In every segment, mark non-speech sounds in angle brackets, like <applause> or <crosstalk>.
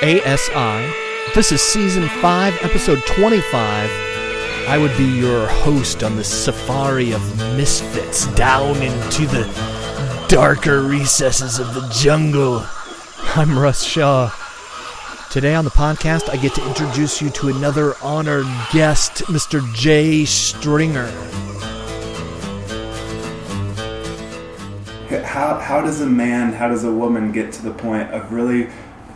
ASI. This is season 5, episode 25. I would be your host on the safari of misfits down into the darker recesses of the jungle. I'm Russ Shaw. Today on the podcast, I get to introduce you to another honored guest, Mr. Jay Stringer. How, how does a man, how does a woman get to the point of really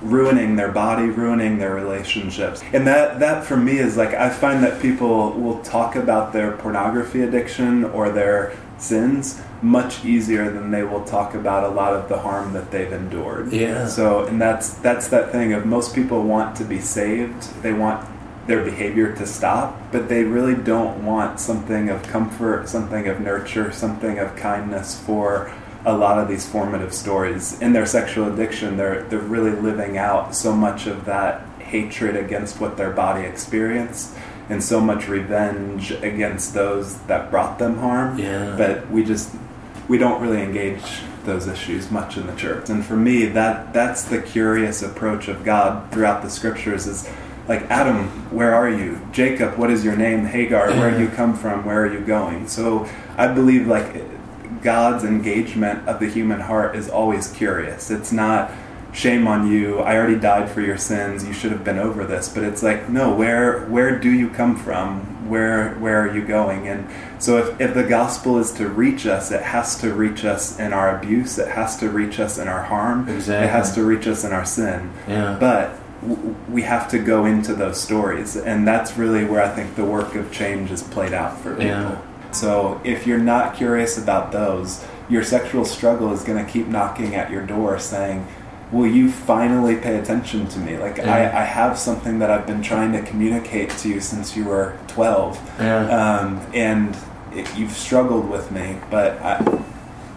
ruining their body, ruining their relationships? And that, that for me is like, I find that people will talk about their pornography addiction or their sins much easier than they will talk about a lot of the harm that they've endured. Yeah. So, and that's that's that thing of most people want to be saved. They want their behavior to stop, but they really don't want something of comfort, something of nurture, something of kindness for a lot of these formative stories. In their sexual addiction, they're they're really living out so much of that hatred against what their body experienced and so much revenge against those that brought them harm. Yeah. But we just we don't really engage those issues much in the church. And for me, that that's the curious approach of God throughout the scriptures is like Adam, where are you? Jacob, what is your name? Hagar, where do you come from? Where are you going? So I believe like God's engagement of the human heart is always curious. It's not shame on you. I already died for your sins. You should have been over this. But it's like, no, where where do you come from? Where where are you going? And so if, if the gospel is to reach us, it has to reach us in our abuse. It has to reach us in our harm. Exactly. It has to reach us in our sin. Yeah. But w- we have to go into those stories, and that's really where I think the work of change is played out for people. Yeah. So if you're not curious about those, your sexual struggle is going to keep knocking at your door saying, Will you finally pay attention to me? Like, Yeah. I, I have something that I've been trying to communicate to you since you were 12. Yeah. Um, and it, you've struggled with me, but I,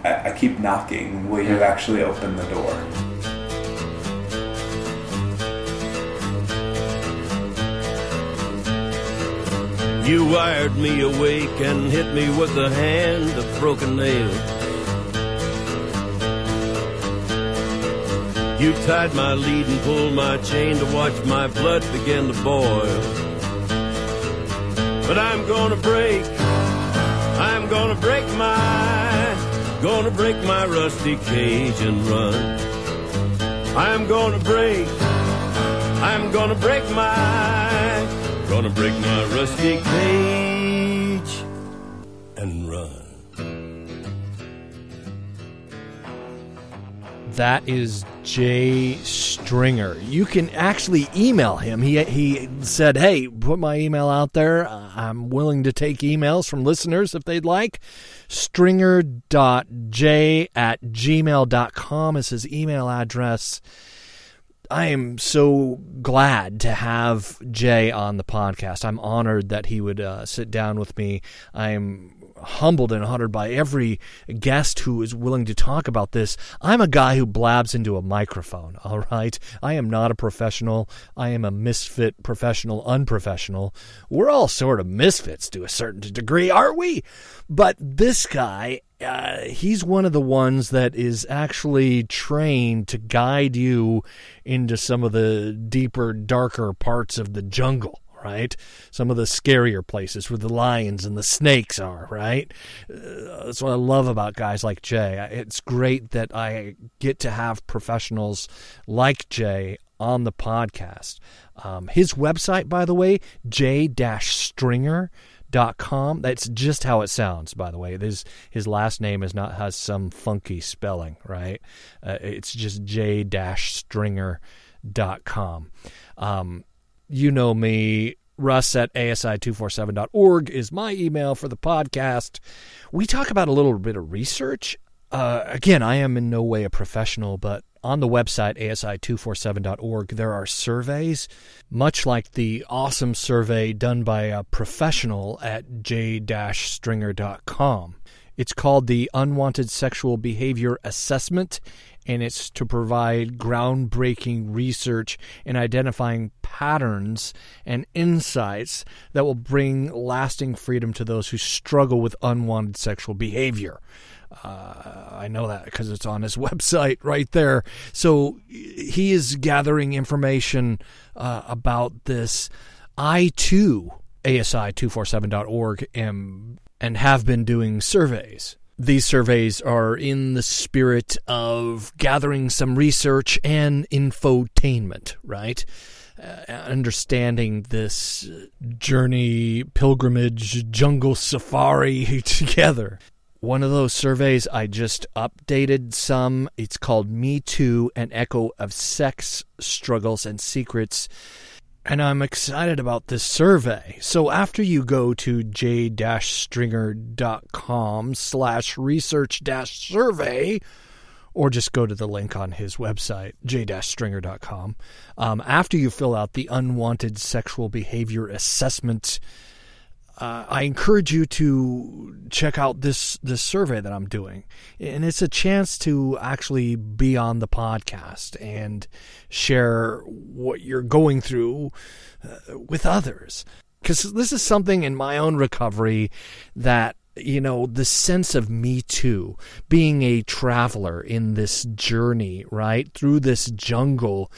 I, I keep knocking. Will you actually open the door? You wired me awake and hit me with a hand of broken nail. You tied my lead and pulled my chain to watch my blood begin to boil. But I'm gonna break, I'm gonna break my, gonna break my rusty cage and run. I'm gonna break, I'm gonna break my, gonna break my rusty cage and run. That is Jay Stringer. You can actually email him. He he said, "Hey, put my email out there. I'm willing to take emails from listeners if they'd like." Stringer.j at gmail.com is his email address. I am so glad to have Jay on the podcast. I'm honored that he would uh, sit down with me. I'm humbled and honored by every guest who is willing to talk about this. I'm a guy who blabs into a microphone, all right? I am not a professional. I am a misfit professional, unprofessional. We're all sort of misfits to a certain degree, aren't we? But this guy uh, he's one of the ones that is actually trained to guide you into some of the deeper, darker parts of the jungle. Right, some of the scarier places where the lions and the snakes are. Right, uh, that's what I love about guys like Jay. It's great that I get to have professionals like Jay on the podcast. Um, his website, by the way, j-stringer dot com. That's just how it sounds, by the way. His his last name is not has some funky spelling, right? Uh, it's just j dash stringer dot com. Um, you know me. Russ at asi247.org is my email for the podcast. We talk about a little bit of research. Uh, again, I am in no way a professional, but on the website asi247.org there are surveys much like the awesome survey done by a professional at j-stringer.com It's called the Unwanted Sexual Behavior Assessment, and it's to provide groundbreaking research in identifying patterns and insights that will bring lasting freedom to those who struggle with unwanted sexual behavior. Uh, I know that because it's on his <laughs> website right there. So he is gathering information uh, about this. I too, ASI247.org, am and have been doing surveys. These surveys are in the spirit of gathering some research and infotainment, right? Uh, understanding this journey, pilgrimage, jungle safari <laughs> together. One of those surveys I just updated some. It's called Me Too An Echo of Sex, Struggles, and Secrets and I'm excited about this survey. So after you go to j-stringer.com slash research dash survey, or just go to the link on his website, j-stringer.com, um, after you fill out the unwanted sexual behavior assessment uh, I encourage you to check out this this survey that I'm doing, and it's a chance to actually be on the podcast and share what you're going through uh, with others. Because this is something in my own recovery that you know the sense of me too being a traveler in this journey right through this jungle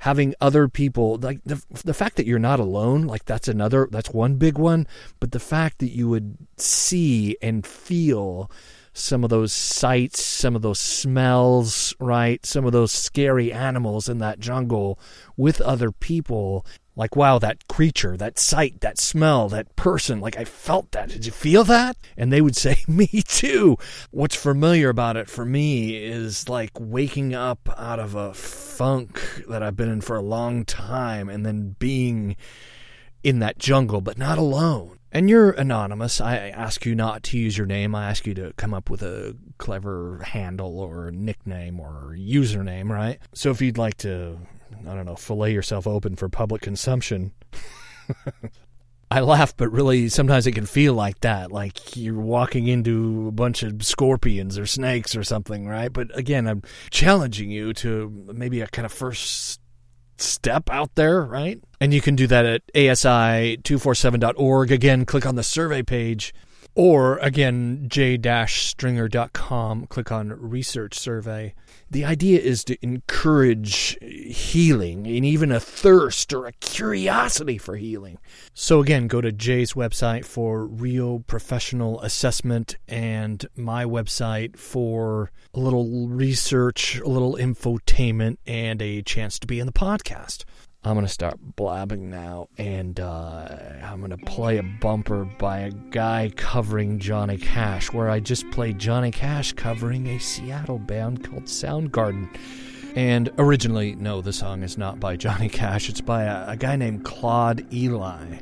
having other people like the the fact that you're not alone, like that's another that's one big one, but the fact that you would see and feel some of those sights, some of those smells, right? Some of those scary animals in that jungle with other people like, wow, that creature, that sight, that smell, that person, like I felt that. Did you feel that? And they would <laughs> say, me too. What's familiar about it for me is like waking up out of a funk that I've been in for a long time and then being in that jungle, but not alone. And you're anonymous. I ask you not to use your name. I ask you to come up with a clever handle or nickname or username, right? So if you'd like to I don't know, fillet yourself open for public consumption. <laughs> I laugh, but really, sometimes it can feel like that, like you're walking into a bunch of scorpions or snakes or something, right? But again, I'm challenging you to maybe a kind of first step out there, right? And you can do that at asi247.org. Again, click on the survey page or again, j-stringer.com, click on research survey. The idea is to encourage healing and even a thirst or a curiosity for healing. So again, go to Jay's website for real professional assessment and my website for a little research, a little infotainment, and a chance to be in the podcast. I'm going to start blabbing now, and uh, I'm going to play a bumper by a guy covering Johnny Cash, where I just played Johnny Cash covering a Seattle band called Soundgarden. And originally, no, the song is not by Johnny Cash, it's by a, a guy named Claude Ely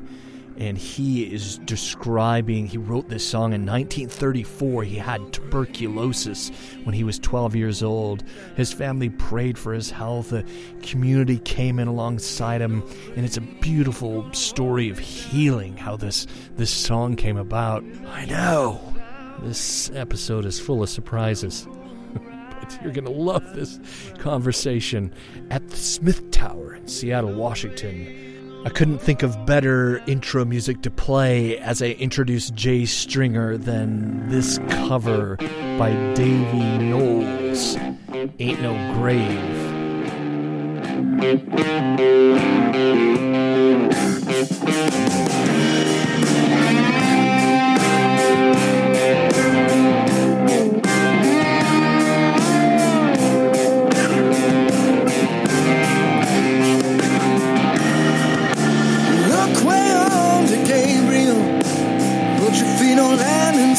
and he is describing he wrote this song in 1934 he had tuberculosis when he was 12 years old. His family prayed for his health. The community came in alongside him and it's a beautiful story of healing how this this song came about. I know. This episode is full of surprises. <laughs> But you're going to love this conversation at the smith tower in seattle washington I couldn't think of better intro music to play as I introduce Jay Stringer than this cover by Davey Knowles, Ain't No Grave.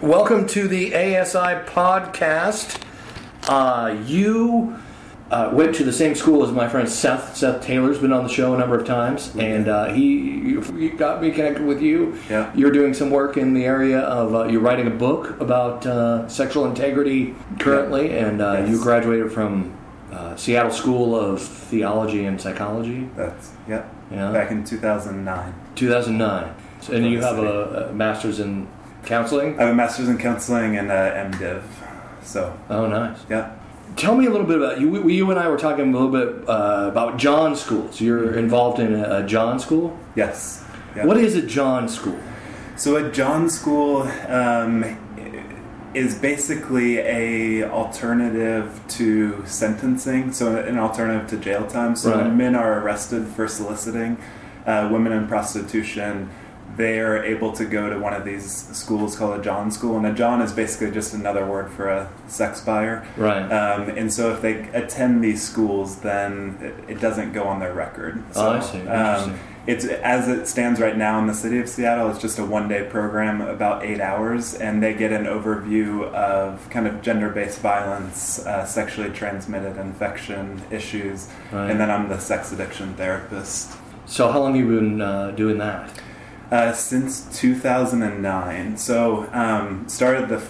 Welcome to the ASI podcast. uh, you uh, went to the same school as my friend Seth. Seth Taylor's been on the show a number of times, and uh, he, he got me connected with you. Yeah. You're doing some work in the area of uh, you're writing a book about uh, sexual integrity currently, and uh, Yes. you graduated from uh, Seattle School of Theology and Psychology, That's yep. Yeah. Back in 2009. 2009. So, and you have a, a master's in counseling. I have a master's in counseling and uh, MDiv. So Oh, nice. yeah. Tell me a little bit about you. We, you and I were talking a little bit uh, about John schools. You're involved in a, a John school. Yes. Yeah. What is a John school? So a John School um, is basically a alternative to sentencing. So an alternative to jail time. So Right. when men are arrested for soliciting uh, women in prostitution, they are able to go to one of these schools called a John School, and a John is basically just another word for a sex buyer. Right. Um, and so if they attend these schools, then it, it doesn't go on their record. So, Oh, I see. Interesting. Um, it's as it stands right now in the city of Seattle. It's just a one-day program, about eight hours, and they get an overview of kind of gender-based violence, uh, sexually transmitted infection issues, Right. and then I'm the sex addiction therapist. So, how long have you been uh, doing that? Uh, since 2009. So um, started the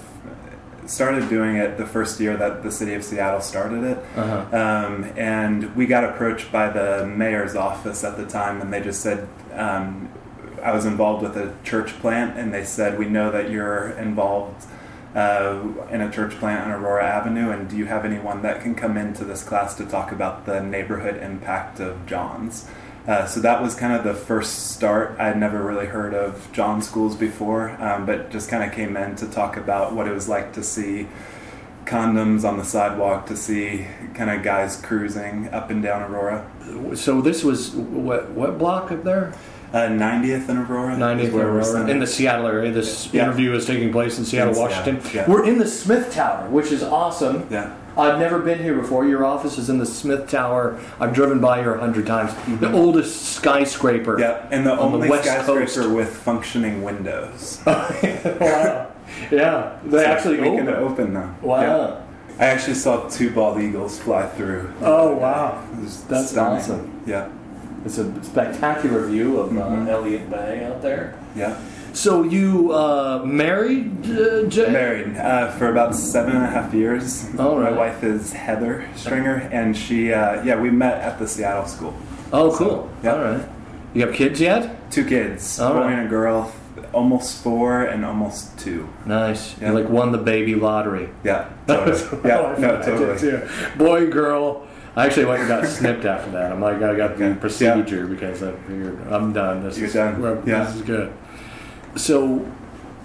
started doing it the first year that the city of Seattle started it. Uh-huh. Um, and we got approached by the mayor's office at the time, and they just said, um, I was involved with a church plant, and they said, We know that you're involved uh, in a church plant on Aurora Avenue, and do you have anyone that can come into this class to talk about the neighborhood impact of John's? Uh, so that was kind of the first start. I had never really heard of John schools before, um, but just kind of came in to talk about what it was like to see condoms on the sidewalk, to see kind of guys cruising up and down Aurora. So, this was what what block up there? Uh, 90th in Aurora. is 90th where we're Aurora, in the Seattle area. This Yeah. interview is taking place in Seattle, In Seattle, Washington. yeah. We're in the Smith Tower, which is awesome. Yeah. I've never been here before. Your office is in the Smith Tower. I've driven by here a hundred times. The oldest skyscraper. Mm-hmm. Yeah, and the On the only West skyscraper Coast. with functioning windows. <laughs> wow. Yeah, they So actually we open. can open them. Wow. Yeah. I actually saw two bald eagles fly through. Oh wow. That's stunning. awesome. Yeah, It's a spectacular view of Mhm. uh, Elliott Bay out there. yeah. So you uh, married, uh, Jay? Married uh, for about seven and a half years. All right. My wife is Heather Stringer, and she, uh, yeah, we met at the Seattle school. Oh, cool. yeah. All right. You have kids yet? Two kids, All boy right. and a girl, almost four and almost two. Nice. Yeah. You like won the baby lottery. Yeah, totally. <laughs> yeah, no, totally. Boy, and girl. I actually went and got snipped after that. I'm like, I got the Okay. procedure because I figured I'm done. This You're is done. Yeah. This is good. So,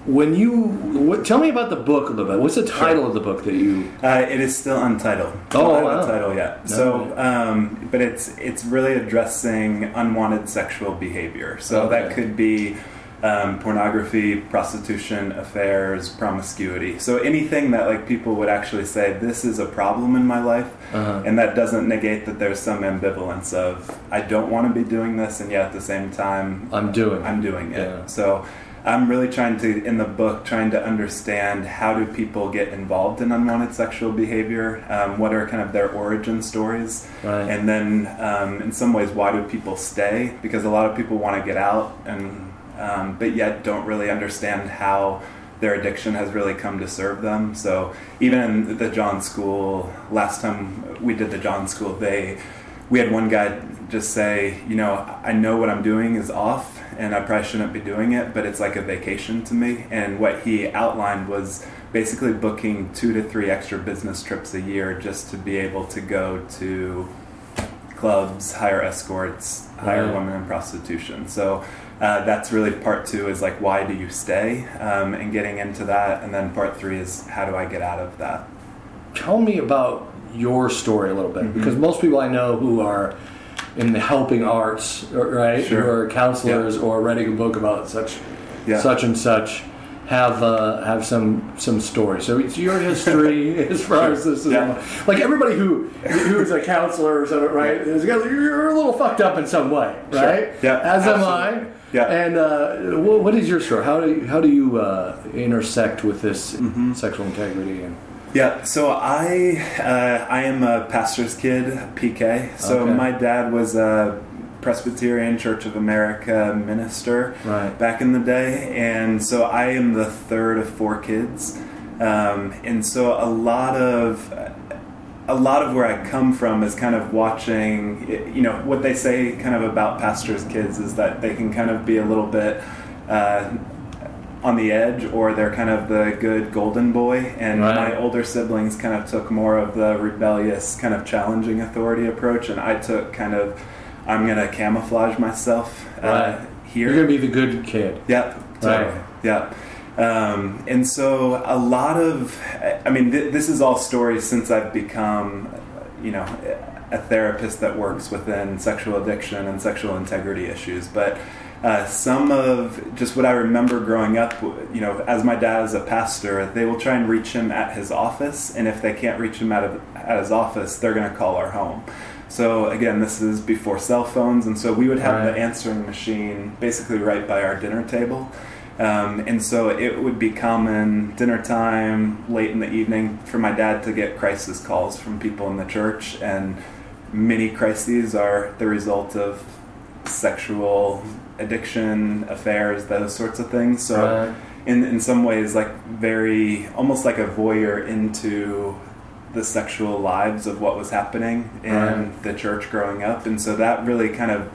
when you what, tell me about the book a little bit. What's the title of the book that you? Uh, it is still untitled. Oh, wow. title yet. No. So, um, but it's it's really addressing unwanted sexual behavior. So Okay. that could be um, pornography, prostitution, affairs, promiscuity. So anything that like people would actually say this is a problem in my life, Uh-huh. and that doesn't negate that there's some ambivalence of I don't want to be doing this, and yet at the same time I'm doing. I'm doing it. Yeah. So I'm really trying to, in the book, trying to understand how do people get involved in unwanted sexual behavior? Um, what are kind of their origin stories? Right. And then, um, in some ways, why do people stay? Because a lot of people want to get out, and um, but yet don't really understand how their addiction has really come to serve them. So even in the John School, last time we did the John School, they we had one guy just say, you know, I know what I'm doing is off and I probably shouldn't be doing it, but it's like a vacation to me. And what he outlined was basically booking two to three extra business trips a year just to be able to go to clubs, hire escorts, hire Right. women in prostitution. So uh, that's really part two is like, why do you stay? Um, and getting into that. And then part three is, how do I get out of that? Tell me about your story a little bit Mm-hmm. because most people I know who are in the helping arts, right, Sure. who are counselors or writing a book about such, Yeah. such and such, have uh, have some some story. So it's your history <laughs> as far as this is Yeah. like everybody who who's a counselor or something, right? is- You're a little fucked up in some way, right? Yeah, As am. I. Yeah. And uh, wh- what is your story? How do you, how do you uh, intersect with this Mm-hmm. sexual integrity and Yeah, so I uh, I am a pastor's kid, PK. So Okay. my dad was a Presbyterian Church of America minister Right. back in the day, and so I am the third of four kids, um, and so a lot of a lot of where I come from is kind of watching, you know, what they say kind of about pastors' kids is that they can kind of be a little bit uh, on the edge or they're kind of the good golden boy. And Right. my older siblings kind of took more of the rebellious, kind of challenging authority approach, and I took kind of, I'm going to camouflage myself uh, Right. here. You're gonna be the good kid. Yep. Totally. Right. Yep. Um, and so a lot of, I mean, th- this is all stories since I've become, you know, a therapist that works within sexual addiction and sexual integrity issues. But uh, some of just what I remember growing up, you know, as my dad is a pastor, they will try and reach him at his office, and if they can't reach him at, a, at his office, they're going to call our home. So again, this is before cell phones, and so we would have Right. the answering machine basically right by our dinner table. Um, and so it would be common dinner time, late in the evening, for my dad to get crisis calls from people in the church. And many crises are the result of sexual addiction, affairs, those sorts of things. So, Right. in, in some ways, like very, almost like a voyeur into the sexual lives of what was happening in Right. the church growing up. And so that really kind of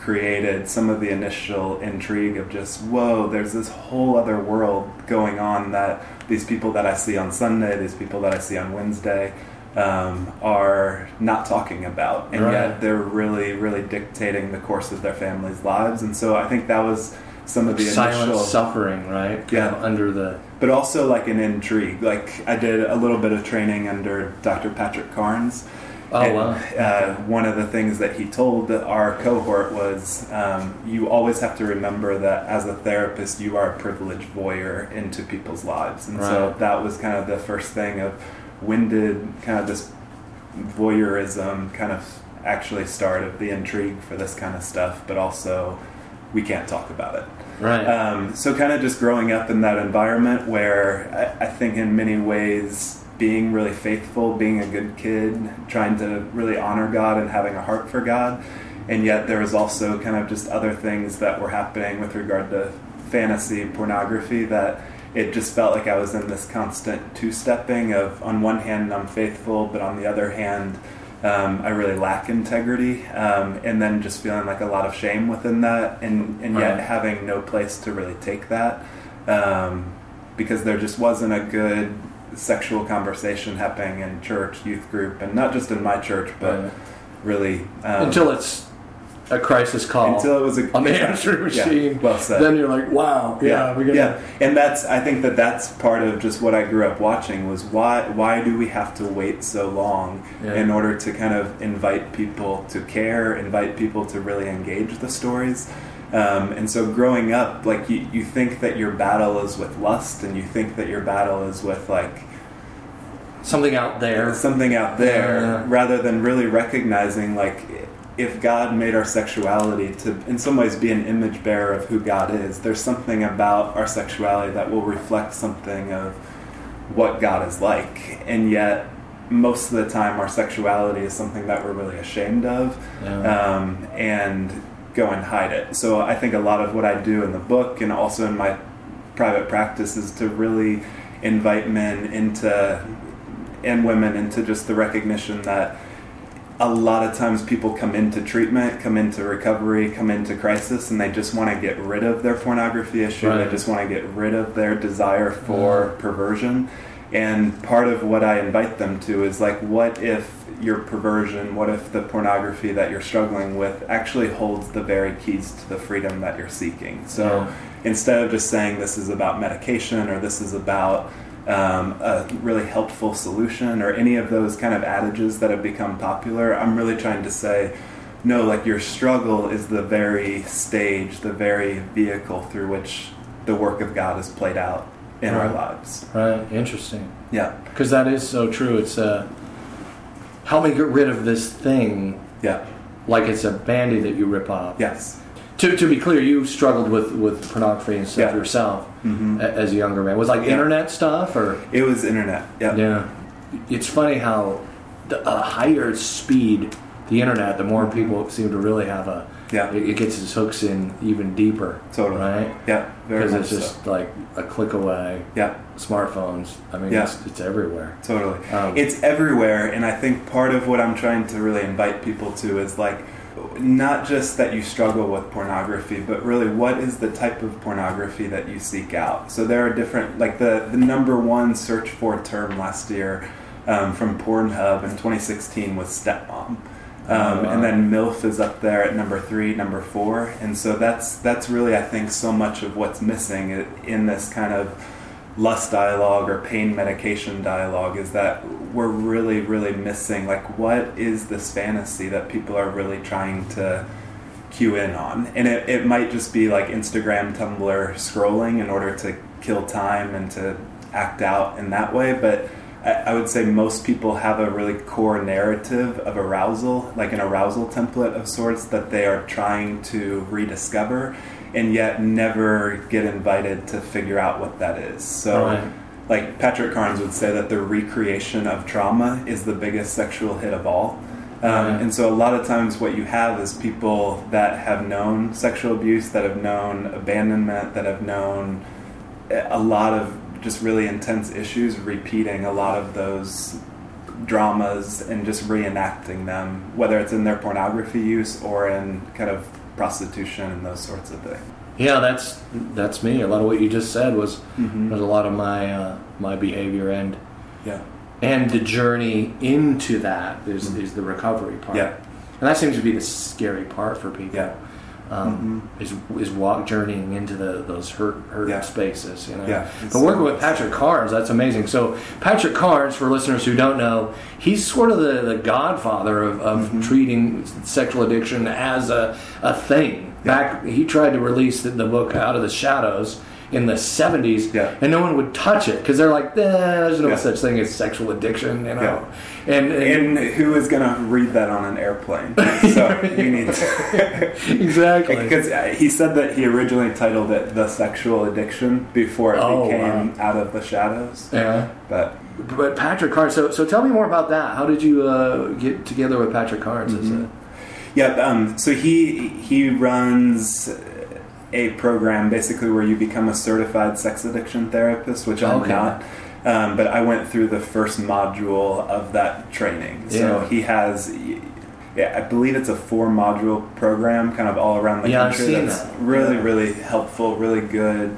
created some of the initial intrigue of just whoa there's this whole other world going on that these people that i see on sunday these people that i see on wednesday um, are not talking about and Right. yet they're really really dictating the course of their families lives and so i think that was some of the Silent initial suffering, right? Kind Yeah. of under the. but also like an intrigue like i did a little bit of training under dr patrick carnes Oh and, wow. Uh, one of the things that he told our cohort was um, you always have to remember that as a therapist, you are a privileged voyeur into people's lives. And so that was kind of the first thing of when did kind of this voyeurism kind of actually start of the intrigue for this kind of stuff, but also we can't talk about it. Right. Um, so, kind of just growing up in that environment where I, I think, in many ways, being really faithful, being a good kid, trying to really honor God and having a heart for God. And yet, there was also kind of just other things that were happening with regard to fantasy pornography that it just felt like I was in this constant two stepping of, on one hand, I'm faithful, but on the other hand, um, I really lack integrity, um, and then just feeling like a lot of shame within that, and, and yet Right. having no place to really take that um, because there just wasn't a good sexual conversation happening in church, youth group, and not just in my church, but Right. really um, until it's a crisis call until it was a on the answering Yeah, machine. well said. Then you're like, wow, yeah, we're gonna. yeah, and that's I think that that's part of just what I grew up watching was why why do we have to wait so long Yeah. in order to kind of invite people to care, invite people to really engage the stories. Um, and so growing up, like you, you think that your battle is with lust, and you think that your battle is with like Something out there. something out there, Yeah. rather than really recognizing like if God made our sexuality to, in some ways, be an image bearer of who God is, there's something about our sexuality that will reflect something of what God is like. And yet, most of the time, our sexuality is something that we're really ashamed of Yeah. um, and go and hide it. So I think a lot of what I do in the book and also in my private practice is to really invite men into and women into just the recognition that a lot of times people come into treatment, come into recovery, come into crisis, and they just want to get rid of their pornography issue. Right. They just want to get rid of their desire for perversion. And part of what I invite them to is like, what if your perversion, what if the pornography that you're struggling with actually holds the very keys to the freedom that you're seeking? So Yeah. instead of just saying this is about medication or this is about um, a really helpful solution or any of those kind of adages that have become popular, I'm really trying to say, no, like your struggle is the very stage, the very vehicle through which the work of God is played out in our lives. Right. Interesting. Yeah, Because that is so true. It's uh, help me get rid of this thing yeah, like it's a bandy that you rip off. yes. To, to be clear, you struggled with, with pornography and stuff Yeah. yourself hmm a- as a younger man. Was it like Yeah. internet stuff or? It was internet. Yeah. Yeah. it's funny how the a higher speed the internet, the more people seem to really have a Yeah. It, it gets its hooks in even deeper. Totally. Right. Yeah, Because it's just so. like a click away. Yeah, Smartphones. I mean, Yeah. it's, it's everywhere. totally. Um, it's everywhere, and I think part of what I'm trying to really invite people to is like not just that you struggle with pornography, but really what is the type of pornography that you seek out. So there are different, like the the number one search for term last year um, from Pornhub in 2016 was stepmom. Um, and then MILF is up there at number three, number four, and so that's that's really I think so much of what's missing in this kind of lust dialogue or pain medication dialogue is that we're really really missing like what is this fantasy that people are really trying to cue in on? And it, it might just be like instagram tumblr scrolling in order to kill time and to act out in that way but I, would say most people have a really core narrative of arousal like an arousal template of sorts that they are trying to rediscover and yet never get invited to figure out what that is so Right. like Patrick Carnes would say that the recreation of trauma is the biggest sexual hit of all. Um, Right. And so a lot of times what you have is people that have known sexual abuse, that have known abandonment, that have known a lot of just really intense issues, repeating a lot of those dramas and just reenacting them, whether it's in their pornography use or in kind of prostitution and those sorts of things. Yeah, that's that's me. A lot of what you just said was Mhm. was a lot of my uh, my behavior and Yeah. and the journey into that is, is the recovery part. Mm-hmm. Yeah. and that seems to be the scary part for people. Yeah. Um, Is is walk journeying into the those hurt hurt Yeah. spaces, you know. Yeah, But working with Patrick Carnes, that's amazing. So Patrick Carnes, for listeners who don't know, he's sort of the, the godfather of, of Mm-hmm. treating sexual addiction as a, a thing. Back, he tried to release the, the book Out of the Shadows in the 70s, Yeah. and no one would touch it because they're like, eh, there's no Yeah. such thing as sexual addiction, you know. Yeah. And, and, And who is going to read that on an airplane? So you need to. <laughs> exactly. <laughs> Because uh, he said that he originally titled it "The Sexual Addiction" before it Oh, became "Out of the Shadows." yeah. But But Patrick Carnes, so, so tell me more about that. How did you uh, get together with Patrick Carnes? A, yeah, um, so he he runs a program basically where you become a certified sex addiction therapist, which I'm Okay. not. Um, but I went through the first module of that training. Yeah. So he has. Yeah, I believe it's a four module program, kind of all around the Yeah, I've country. seen that's that. really, Yeah. really helpful, really good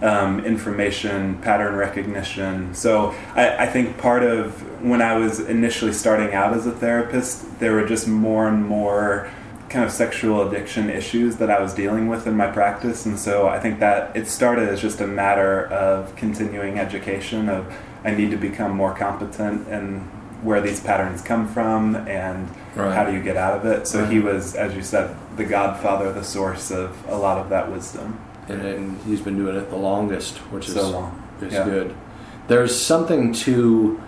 um, information, pattern recognition. So I, I think part of when I was initially starting out as a therapist, there were just more and more kind of sexual addiction issues that I was dealing with in my practice, and so I think that it started as just a matter of continuing education of I need to become more competent in where these patterns come from and Right. how do you get out of it. So he was, as you said, the godfather, the source of a lot of that wisdom. and, and he's been doing it the longest, which is So long. is Yeah. good. There's something to.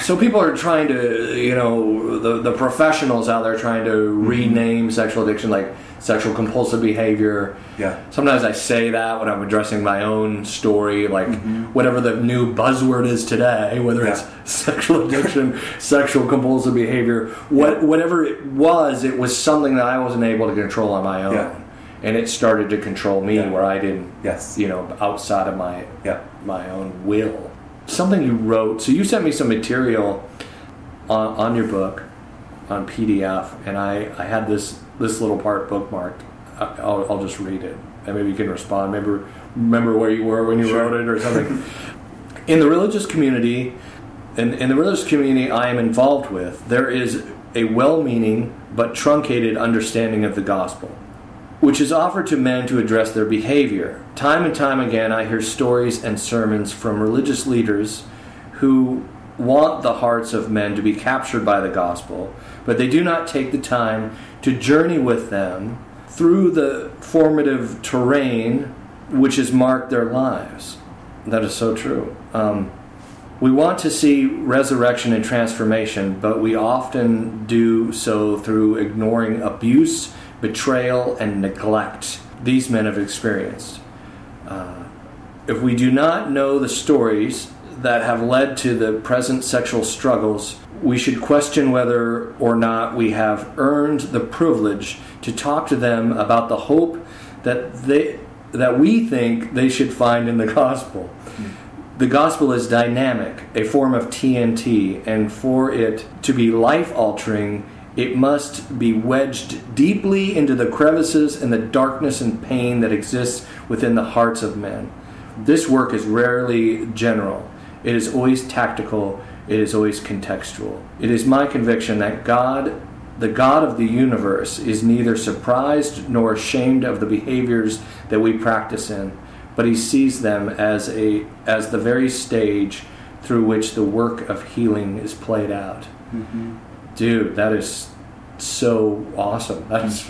So people are trying to, you know, the the professionals out there trying to Mm-hmm. rename sexual addiction like sexual compulsive behavior. Yeah. Sometimes I say that when I'm addressing my own story, like Mm-hmm. whatever the new buzzword is today, whether it's <laughs> sexual addiction, sexual compulsive behavior, what, Yeah. whatever it was, it was something that I wasn't able to control on my own. Yeah. And it started to control me Yeah. where I didn't, Yes. you know, outside of my Yeah. my own will. Something you wrote. So you sent me some material on, on your book on PDF, and I, I had this this little part bookmarked. I- I'll, I'll just read it, and maybe you can respond. Maybe remember where you were when you Sure. wrote it or something. <laughs> in the religious community, in, in the religious community I am involved with, there is a well-meaning but truncated understanding of the gospel which is offered to men to address their behavior. Time and time again, I hear stories and sermons from religious leaders who want the hearts of men to be captured by the gospel, but they do not take the time to journey with them through the formative terrain which has marked their lives. That is so true. Um, we want to see resurrection and transformation, but we often do so through ignoring abuse, betrayal, and neglect these men have experienced. Uh, if we do not know the stories that have led to the present sexual struggles, we should question whether or not we have earned the privilege to talk to them about the hope that they that we think they should find in the gospel. The gospel is dynamic, a form of TNT, and for it to be life altering, it must be wedged deeply into the crevices and the darkness and pain that exists within the hearts of men. This work is rarely general, it is always tactical, it is always contextual. It is my conviction that God, the God of the universe, is neither surprised nor ashamed of the behaviors that we practice in, but he sees them as a as the very stage through which the work of healing is played out. Mm-hmm. Dude, that is so awesome. <laughs> That's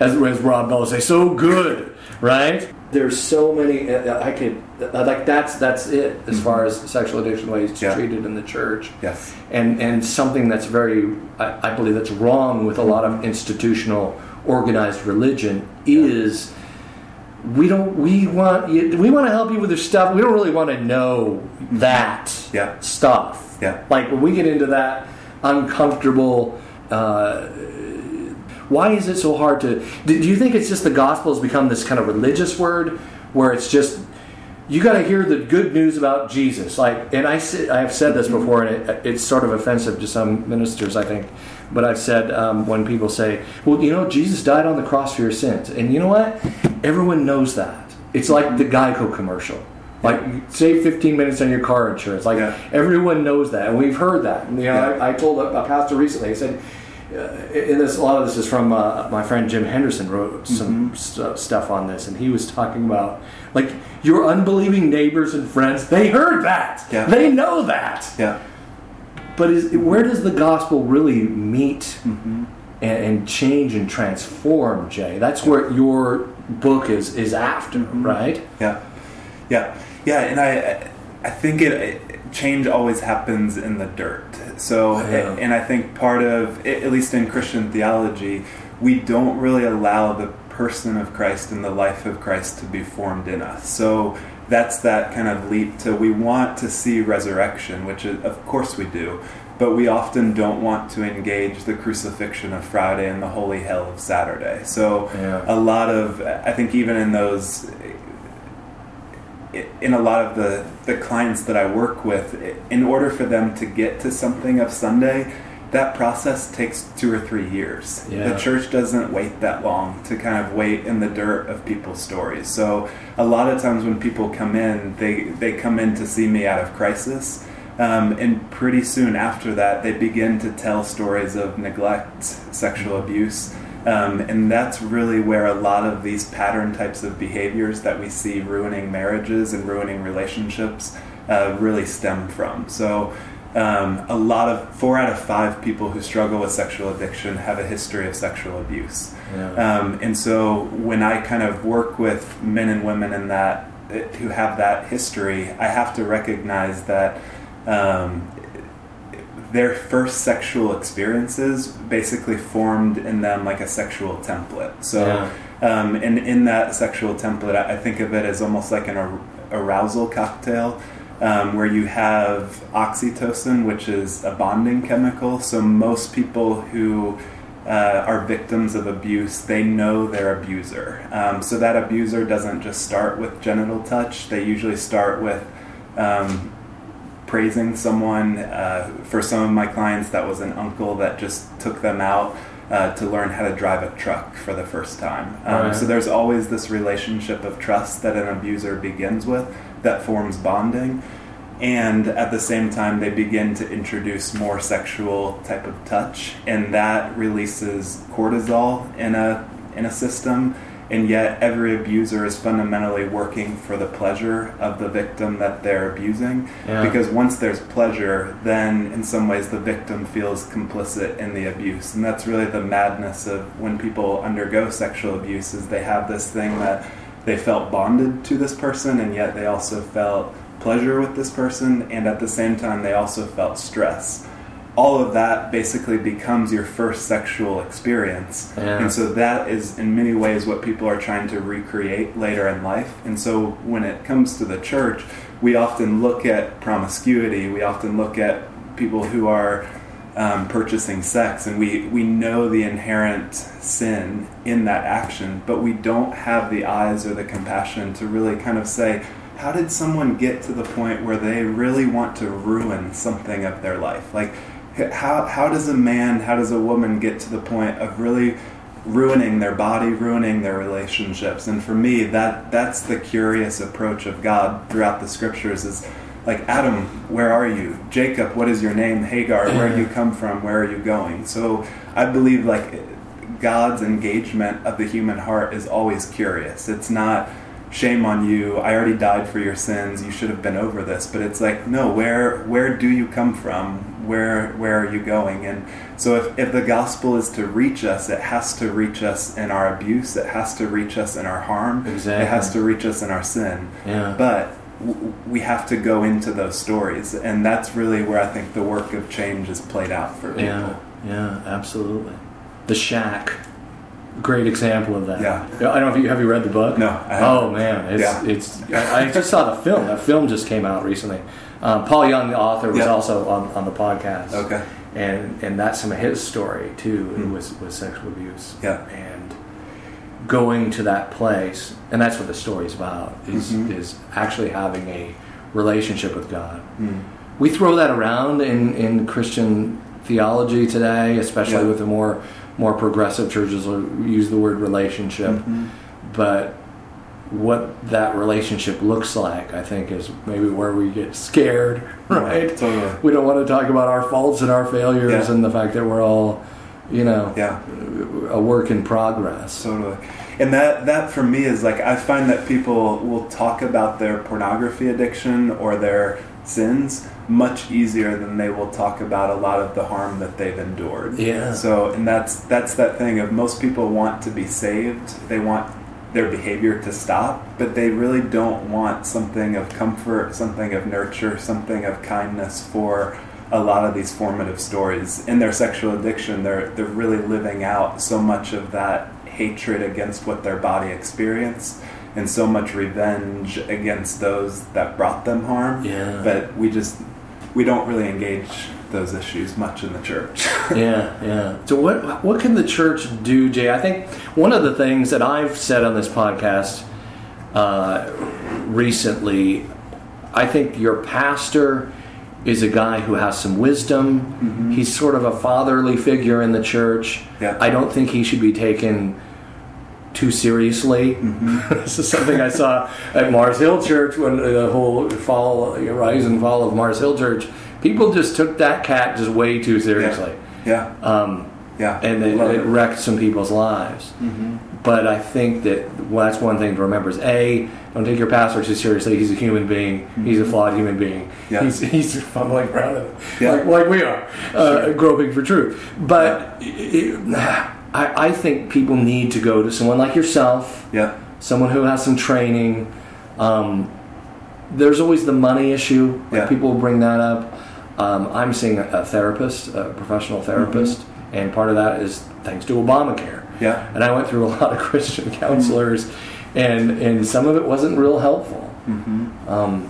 as, as Rob Bell would say, so good, right? There's so many. uh, I could uh, like that's that's it as far as sexual addiction ways Yeah. treated in the church Yes. and and something that's very I, I believe that's wrong with a lot of institutional organized religion is we don't we want you- we want to help you with your stuff we don't really want to know that Yeah. stuff Yeah. like when we get into that uncomfortable uh, why is it so hard to do you think it's just the gospel has become this kind of religious word where it's just you got to hear the good news about Jesus. Like, and I I have said this before, and it, it's sort of offensive to some ministers, I think. But I've said um, when people say, "Well, you know, Jesus died on the cross for your sins," and you know what? Everyone knows that. It's like the Geico commercial. Like, save 15 minutes on your car insurance. Like, Yeah. everyone knows that, and we've heard that. You know, Yeah. I, I told a, a pastor recently. He said, uh, this, a lot of this is from uh, my friend Jim Henderson wrote some st- stuff on this, and he was talking about like your unbelieving neighbors and friends. They heard that. Yeah. They know that. Yeah. But is, where does the gospel really meet and, and change and transform, Jay? That's where your book is is after, right? Yeah, yeah, yeah, and I, I think it, it change always happens in the dirt. So, oh, Yeah. and I think part of, at least in Christian theology, we don't really allow the person of Christ and the life of Christ to be formed in us. So that's that kind of leap to we want to see resurrection, which is, of course we do. But we often don't want to engage the crucifixion of Friday and the holy hell of Saturday. So, Yeah. a lot of, I think, even in those in a lot of the, the clients that I work with, in order for them to get to something of Sunday, that process takes two or three years. Yeah. The church doesn't wait that long to kind of wait in the dirt of people's stories. So a lot of times when people come in, they, they come in to see me out of crisis. Um, and pretty soon after that, they begin to tell stories of neglect, sexual abuse, um, and that's really where a lot of these pattern types of behaviors that we see ruining marriages and ruining relationships uh, really stem from. So, um, a lot of four out of five people who struggle with sexual addiction have a history of sexual abuse. Yeah. Um, and so, when I kind of work with men and women in that who have that history, I have to recognize that. Um, their first sexual experiences basically formed in them like a sexual template. So, um, and in that sexual template, I I think of it as almost like an arousal cocktail. Um, where you have oxytocin, which is a bonding chemical. So most people who uh, are victims of abuse, they know their abuser. Um, so that abuser doesn't just start with genital touch. They usually start with um, praising someone. Uh, for some of my clients, that was an uncle that just took them out uh, to learn how to drive a truck for the first time. Um, Right. So there's always this relationship of trust that an abuser begins with that forms bonding. And at the same time, they begin to introduce more sexual type of touch, and that releases cortisol in a in a system. And yet, every abuser is fundamentally working for the pleasure of the victim that they're abusing. Yeah. Because once there's pleasure, then in some ways the victim feels complicit in the abuse. And that's really the madness of when people undergo sexual abuse is they have this thing that they felt bonded to this person and yet they also felt pleasure with this person and at the same time they also felt stress. All of that basically becomes your first sexual experience. Yeah. And so that is in many ways what people are trying to recreate later in life. And so when it comes to the church, we often look at promiscuity, we often look at people who are um, purchasing sex, and we, we know the inherent sin in that action, but we don't have the eyes or the compassion to really kind of say, how did someone get to the point where they really want to ruin something of their life? Like, how, how does a man, how does a woman get to the point of really ruining their body, ruining their relationships? And for me, that that's the curious approach of God throughout the scriptures is like Adam, where are you? Jacob, what is your name? Hagar, where do you come from? Where are you going? So I believe like God's engagement of the human heart is always curious. It's not shame on you. I already died for your sins. You should have been over this. But it's like, no, where where do you come from? Where where are you going? And so if, if the gospel is to reach us, it has to reach us in our abuse. It has to reach us in our harm. Exactly. It has to reach us in our sin. Yeah. But w- we have to go into those stories, and that's really where I think the work of change is played out for people. Yeah, yeah, absolutely. The Shack, great example of that. Yeah. I don't know if you have you read the book. No, I oh man, it's Yeah. it's. I, I just saw the film. That film just came out recently. Um, Paul Young, the author, was Yeah. also on, on the podcast. Okay. and and that's some of his story too Hmm. was was sexual abuse. Yeah. and going to that place, and that's what the story's about is Mhm. is actually having a relationship with God Mm. we throw that around in, in Christian theology today, especially Yeah. with the more more progressive churches will use the word relationship. Mhm. But what that relationship looks like, I think, is maybe where we get scared, <laughs> right? Totally. We don't want to talk about our faults and our failures Yeah. and the fact that we're all, you know, Yeah. a work in progress. Totally. And that that for me is like I find that people will talk about their pornography addiction or their sins much easier than they will talk about a lot of the harm that they've endured. Yeah. So and that's that's that thing of most people want to be saved. They want their behavior to stop, but they really don't want something of comfort, something of nurture, something of kindness for a lot of these formative stories. In their sexual addiction, they're they're really living out so much of that hatred against what their body experienced and so much revenge against those that brought them harm. Yeah. But we just we don't really engage those issues much in the church. <laughs> yeah, yeah. So what what can the church do, Jay? I think one of the things that I've said on this podcast uh, recently, I think your pastor is a guy who has some wisdom. He's sort of a fatherly figure in the church. Yeah. I don't think he should be taken too seriously. <laughs> this is something I saw at Mars Hill Church when the whole fall, rise and fall of Mars Hill Church. People just took that cat just way too seriously, yeah. um, Yeah. and it, it wrecked some people's lives. But I think that well, that's one thing to remember: is a don't take your pastor too seriously. He's a human being. He's a flawed human being. Yeah. He's he's fumbling around Yeah. like like we are, uh, groping for truth. But it, I, I think people need to go to someone like yourself Yeah. someone who has some training. Um, there's always the money issue. Like Yeah. People bring that up. Um, I'm seeing a, therapist, a professional therapist, and part of that is thanks to Obamacare. Yeah. And I went through a lot of <laughs> Christian counselors, and and some of it wasn't real helpful. Um,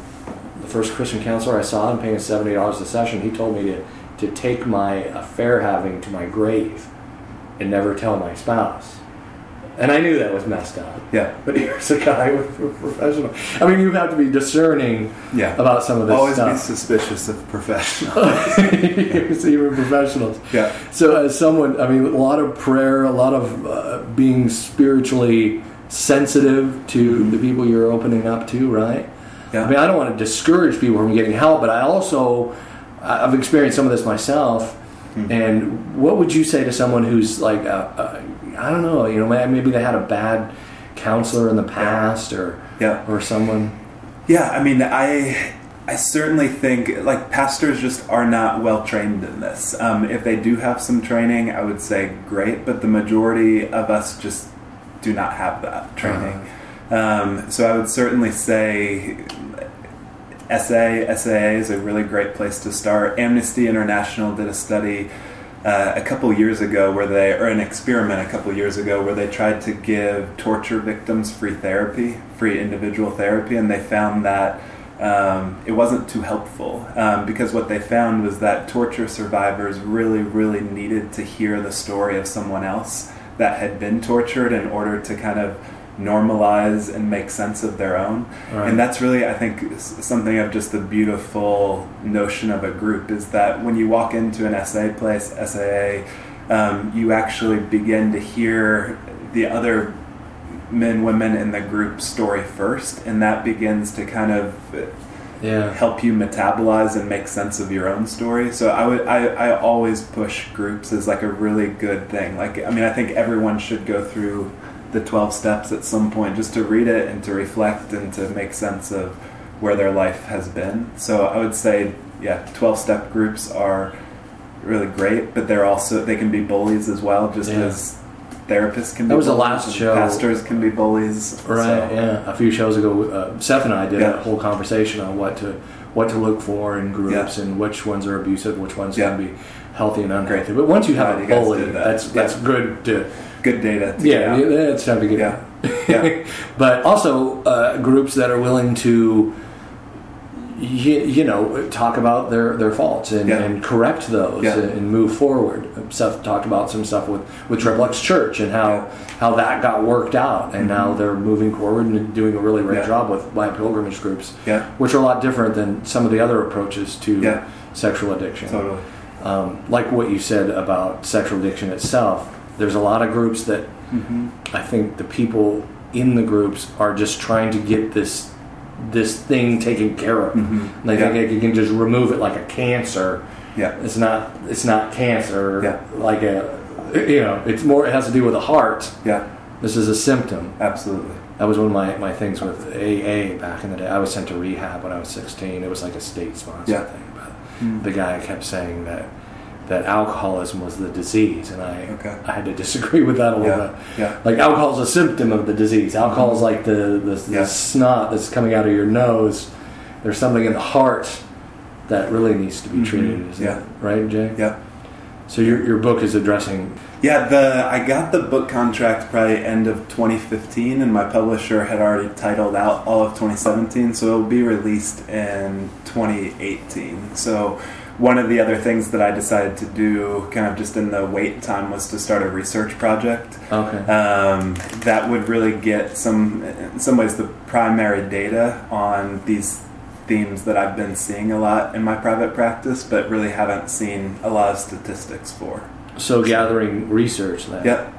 the first Christian counselor I saw, I'm paying seventy dollars a session. He told me to to take my affair having to my grave, and never tell my spouse. And I knew that was messed up. Yeah. But <laughs> here's a guy with a professional. I mean, you have to be discerning Yeah. about some of this Always be stuff. suspicious of professionals. <laughs> Even professionals. yeah. So, as someone, I mean, a lot of prayer, a lot of uh, being spiritually sensitive to the people you're opening up to, right? Yeah. I mean, I don't want to discourage people from getting help, but I also, I've experienced some of this myself. And what would you say to someone who's like, uh, uh, I don't know, you know, maybe they had a bad counselor in the past, or Yeah. or someone. Yeah, I mean, I I certainly think like pastors just are not well trained in this. Um, if they do have some training, I would say great, but the majority of us just do not have that training. Um, so I would certainly say SA, SAA is a really great place to start. Amnesty International did a study uh, a couple years ago where they, or an experiment a couple years ago where they tried to give torture victims free therapy, free individual therapy, and they found that um, it wasn't too helpful um, because what they found was that torture survivors really, really needed to hear the story of someone else that had been tortured in order to kind of normalize and make sense of their own. Right. And that's really, I think, something of just the beautiful notion of a group is that when you walk into an SA place, SAA, um, you actually begin to hear the other men, women in the group story first, and that begins to kind of Yeah. help you metabolize and make sense of your own story. So I would I, I always push groups as like a really good thing. Like I mean I think everyone should go through the 12 steps at some point just to read it and to reflect and to make sense of where their life has been. So I would say yeah, 12 step groups are really great, but they're also they can be bullies as well just Yeah. as therapists can be That was the last show. pastors can be bullies. Right. So, Yeah. A few shows ago, uh, Seth and I did Yeah. a whole conversation on what to what to look for in groups Yeah. and which ones are abusive, which ones Yeah. can be healthy and unhealthy. But once you have Yeah, a bully, that. that's that's good to Good data. To yeah. out. yeah, It's time to get Yeah. Yeah. <laughs> but also uh, groups that are willing to you, you know talk about their, their faults and, Yeah. and correct those Yeah. and, move forward. Seth talked about some stuff with, with Triple X Church and how how that got worked out and now they're moving forward and doing a really great Mm-hmm. Job with black pilgrimage groups, Yeah. which are a lot different than some of the other approaches to sexual addiction Totally. um, like what you said about sexual addiction itself, there's a lot of groups that Mm-hmm. I think the people in the groups are just trying to get this this thing taken care of. Mhm. They Yeah. think you can just remove it like a cancer. Yeah. It's not. It's not cancer. Yeah. Like a. You know, it's more. It has to do with the heart. Yeah. This is a symptom. Absolutely. That was one of my, my things with AA back in the day. I was sent to rehab when I was 16. It was like a state sponsored Yeah. thing. But Mm. the guy kept saying that that alcoholism was the disease, and I Okay. I had to <laughs> disagree with that a little Yeah. bit. Yeah. Like alcohol is a symptom of the disease. Alcohol is like the the, the Yeah. snot that's coming out of your nose. There's something in the heart that really needs to be Mhm. treated. Is Yeah. right, Jay? Yeah. So your your book is addressing. Yeah, the I got the book contract probably end of 2015, and my publisher had already titled out all of 2017, so it will be released in 2018. So one of the other things that I decided to do, kind of just in the wait time, was to start a research project. Okay. um, that would really get some, in some ways, the primary data on these themes that I've been seeing a lot in my private practice, but really haven't seen a lot of statistics for. so gathering research then. Yep.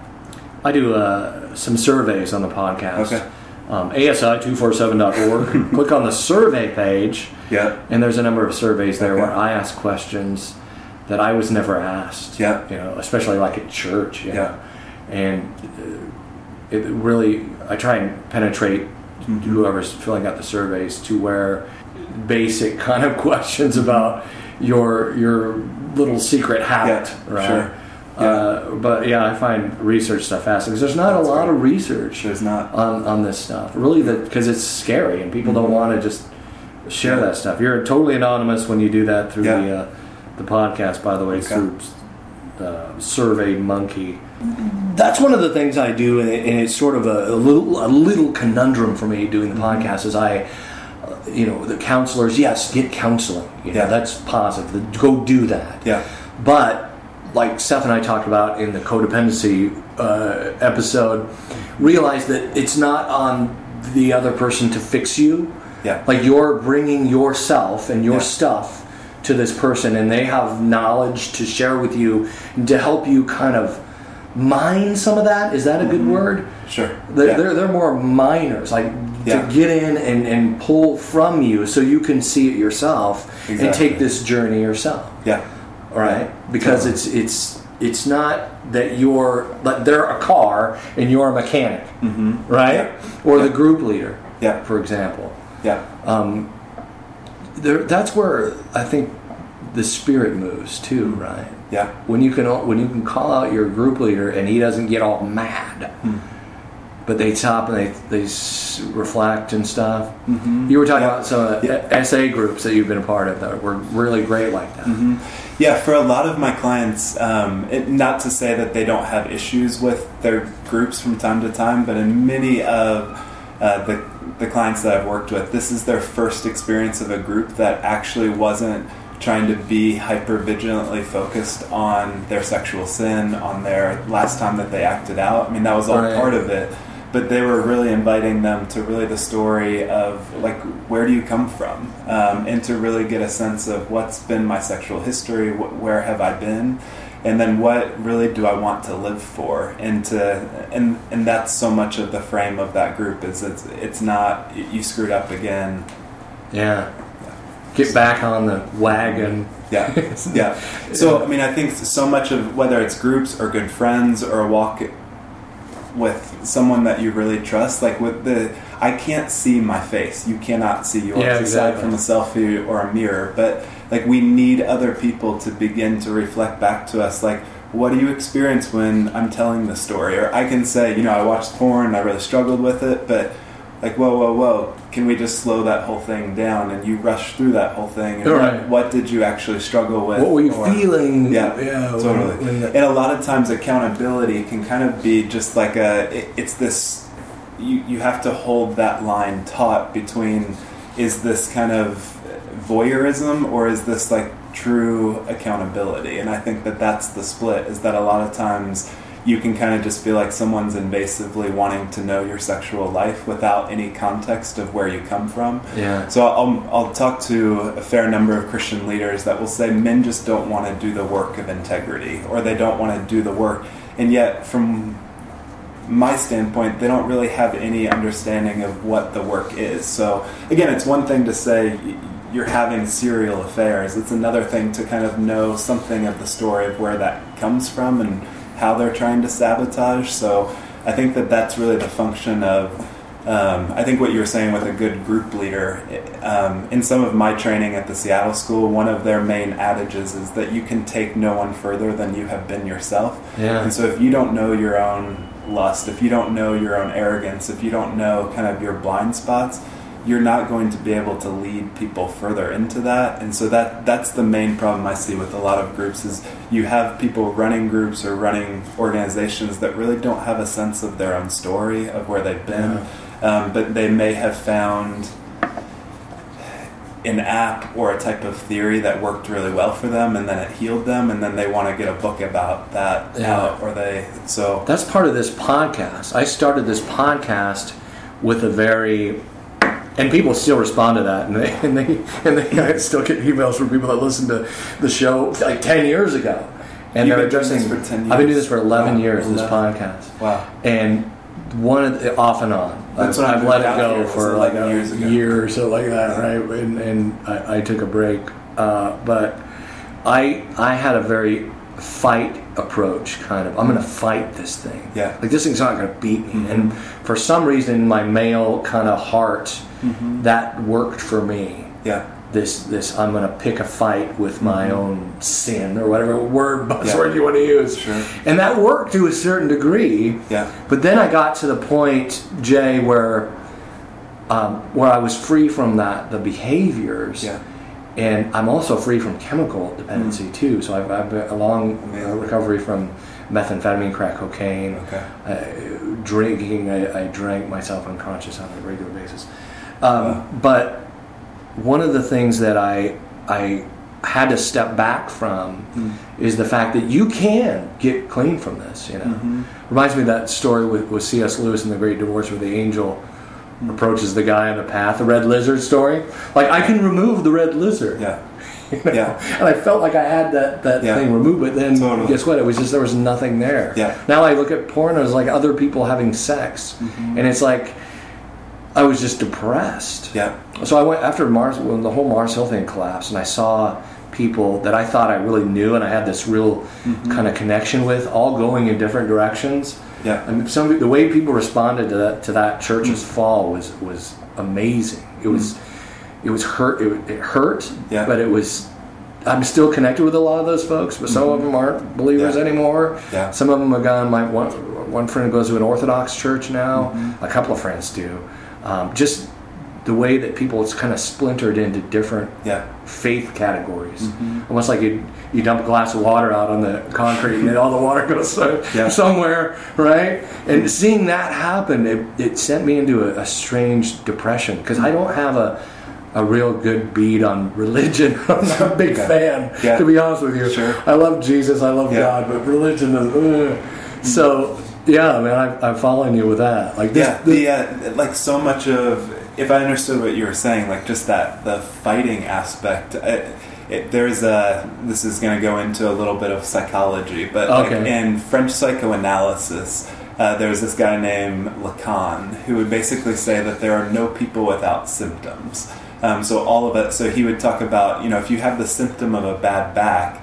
I do uh, some surveys on the podcast. Okay. Um, ASI247.org. <laughs> Click on the survey page, Yep. and there's a number of surveys there Okay. where I ask questions that I was never asked. Yeah. You know, especially like at church. Yeah. know? And uh, it really, I try and penetrate Mm-hmm. whoever's filling out the surveys to where basic kind of <laughs> questions about your your little secret habit, Yeah, right? sure. Uh, but yeah, I find research stuff fascinating because there's not That's a lot great. of research There's not. on, on this stuff. Really, that because it's scary and people don't want to just share Mm-hmm. Yeah. that stuff. You're totally anonymous when you do that through Yeah. the uh, the podcast. By the way, Okay. through uh, Survey Monkey. That's one of the things I do, and, it, and it's sort of a, a little a little conundrum for me doing the Mm-hmm. podcast. Is I, uh, you know, the counselors. Yes, get counseling. You know, Yeah. that's positive. Go do that. Yeah. But like Seth and I talked about in the codependency uh, episode, realize that it's not on the other person to fix you. Yeah. Like you're bringing yourself and your Yeah. stuff to this person, and they have knowledge to share with you and to help you kind of mine some of that. Is that a good word? Sure. They're, yeah. they're, they're more miners, like Yeah. to get in and, and pull from you so you can see it yourself and take this journey yourself yeah. All right because it's it's it's not that you're like they're a car and you're a mechanic right Yeah. or Yeah. the group leader Yeah. for example Yeah. um, there that's where i think the spirit moves too right Yeah. when you can when you can call out your group leader and he doesn't get all mad but they stop and they they reflect and stuff. You were talking Yeah. about some of the Yeah. SA groups that you've been a part of that were really great like that. Yeah, for a lot of my clients, um, it, not to say that they don't have issues with their groups from time to time, but in many of uh, the, the clients that I've worked with, this is their first experience of a group that actually wasn't trying to be hyper vigilantly focused on their sexual sin, on their last time that they acted out. I mean, that was all Right. part of it. But they were really inviting them to really the story of like where do you come from, um, and to really get a sense of what's been my sexual history, wh- where have I been, and then what really do I want to live for, and to and and that's so much of the frame of that group is it's it's not you screwed up again, Yeah. Get back on the wagon. yeah, <laughs> yeah. So I mean, I think so much of whether it's groups or good friends or a walk with someone that you really trust, like with the, I can't see my face. You cannot see yours Yeah, aside exactly. from a selfie or a mirror. But like we need other people to begin to reflect back to us, like. What do you experience when I'm telling the story? Or I can say, you know, I watched porn, I really struggled with it, but like, whoa, whoa, whoa, can we just slow that whole thing down? And you rush through that whole thing. And Right. what, what did you actually struggle with? What were you Or- feeling? Yeah, yeah when- totally. when the- and a lot of times, accountability can kind of be just like a. It, it's this. You you have to hold that line taut between is this kind of voyeurism or is this like true accountability? And I think that that's the split. Is that a lot of times. You can kind of just feel like someone's invasively wanting to know your sexual life without any context of where you come from. Yeah. So I'll, I'll talk to a fair number of Christian leaders that will say men just don't want to do the work of integrity or they don't want to do the work. And yet, from my standpoint, they don't really have any understanding of what the work is. So, again, it's one thing to say you're having serial affairs, it's another thing to kind of know something of the story of where that comes from and how they're trying to sabotage. So, I think that that's really the function of um, I think what you were saying with a good group leader, um, in some of my training at the Seattle School, one of their main adages is that you can take no one further than you have been yourself. Yeah. And so if you don't know your own lust, if you don't know your own arrogance, if you don't know kind of your blind spots, you're not going to be able to lead people further into that. And so that that's the main problem I see with a lot of groups is you have people running groups or running organizations that really don't have a sense of their own story of where they've been, um, but they may have found an app or a type of theory that worked really well for them and then it healed them and then they want to get a book about that Yeah. out or they so That's part of this podcast. I started this podcast with a very, and people still respond to that, and they and they and they I <laughs> still get emails from people that listen to the show like ten years ago, and You've they're been doing addressing. this for 10 I've been doing this for eleven Wow. years. This 11. podcast, wow and one of the, off and on. That's I've, I've let it go here, for like a years ago. year or so, like that, right? And, and I, I took a break, uh, but I I had a very fight approach, kind of. I'm going to fight this thing. Yeah. Like this thing's not going to beat me. And for some reason, my male kind of heart, that worked for me. yeah This this I'm going to pick a fight with my own sin or whatever word buzzword Mm-hmm. Yeah. you want to use. Sure. And that worked to a certain degree. Yeah. But then I got to the point, Jay, where um, where I was free from that the behaviors. Yeah. And I'm also free from chemical dependency too. So I've, I've been along uh, Amazing. recovery from methamphetamine, crack cocaine, Okay. uh, drinking. I, I drank myself unconscious on a regular basis. Um, But one of the things that I I had to step back from is the fact that you can get clean from this. You know, reminds me of that story with, with C.S. Lewis in The Great Divorce, where the angel approaches the guy on the path, the red lizard story. Like I can remove the red lizard. yeah <laughs> You know? Yeah. And I felt like I had that, that Yeah. thing removed, but then Totally. guess what? It was just there was nothing there. Yeah. Now I look at porn as like other people having sex, Mm-hmm. and it's like I was just depressed. yeah So I went after Mars when the whole Mars Hill thing collapsed, and I saw people that I thought I really knew and I had this real Mm-hmm. kind of connection with, all going in different directions. Yeah. And some the way people responded to that to that church's fall was was amazing. It was it was hurt. It, it hurt. Yeah. But it was I'm still connected with a lot of those folks, but some of them aren't believers Yeah. anymore. Yeah. Some of them have gone. My one one friend goes to an Orthodox church now. Mm-hmm. A couple of friends do. Um, just the way that people it's kind of splintered into different Yeah. faith categories. Mm-hmm. Almost like you you dump a glass of water out on the concrete and all the water <laughs> goes Yeah. somewhere, right? And seeing that happen, it, it sent me into a, a strange depression because I don't have a a real good bead on religion. <laughs> I'm not a big Okay. fan, Yeah. to be honest with you. Sure. I love Jesus, I love. God, but religion is. ugh. So yeah, man, I, I'm following you with that. Like this, yeah, the uh, like so much of if I understood what you were saying, like just that the fighting aspect. It, it, there's a this is going to go into a little bit of psychology, but like in French psychoanalysis, uh, there's this guy named Lacan who would basically say that there are no people without symptoms. Um, so all of it. So he would talk about you know if you have the symptom of a bad back,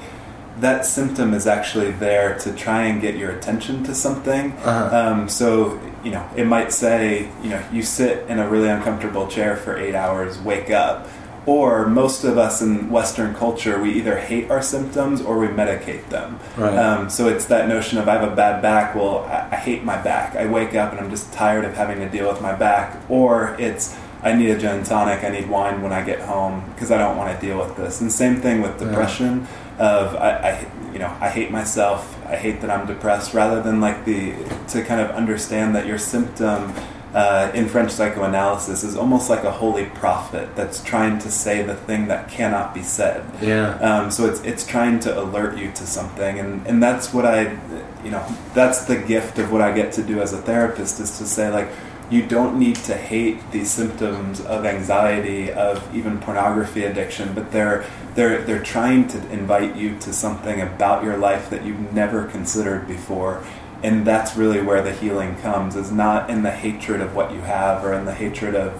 that symptom is actually there to try and get your attention to something. Uh-huh. Um, so, you know, it might say, you know, you sit in a really uncomfortable chair for eight hours, wake up. Or most of us in Western culture, we either hate our symptoms or we medicate them. Right. Um, so it's that notion of I have a bad back. Well, I, I hate my back. I wake up and I'm just tired of having to deal with my back. Or it's I need a gin tonic. I need wine when I get home because I don't want to deal with this. And same thing with Yeah. depression. Of I, I, you know, I hate myself. I hate that I'm depressed. Rather than like the to kind of understand that your symptom uh, in French psychoanalysis is almost like a holy prophet that's trying to say the thing that cannot be said. yeah. Um, so it's it's trying to alert you to something, and and that's what I, you know, that's the gift of what I get to do as a therapist is to say like, you don't need to hate these symptoms of anxiety, of even pornography addiction, but they're they're they're trying to invite you to something about your life that you've never considered before. And that's really where the healing comes, is not in the hatred of what you have or in the hatred of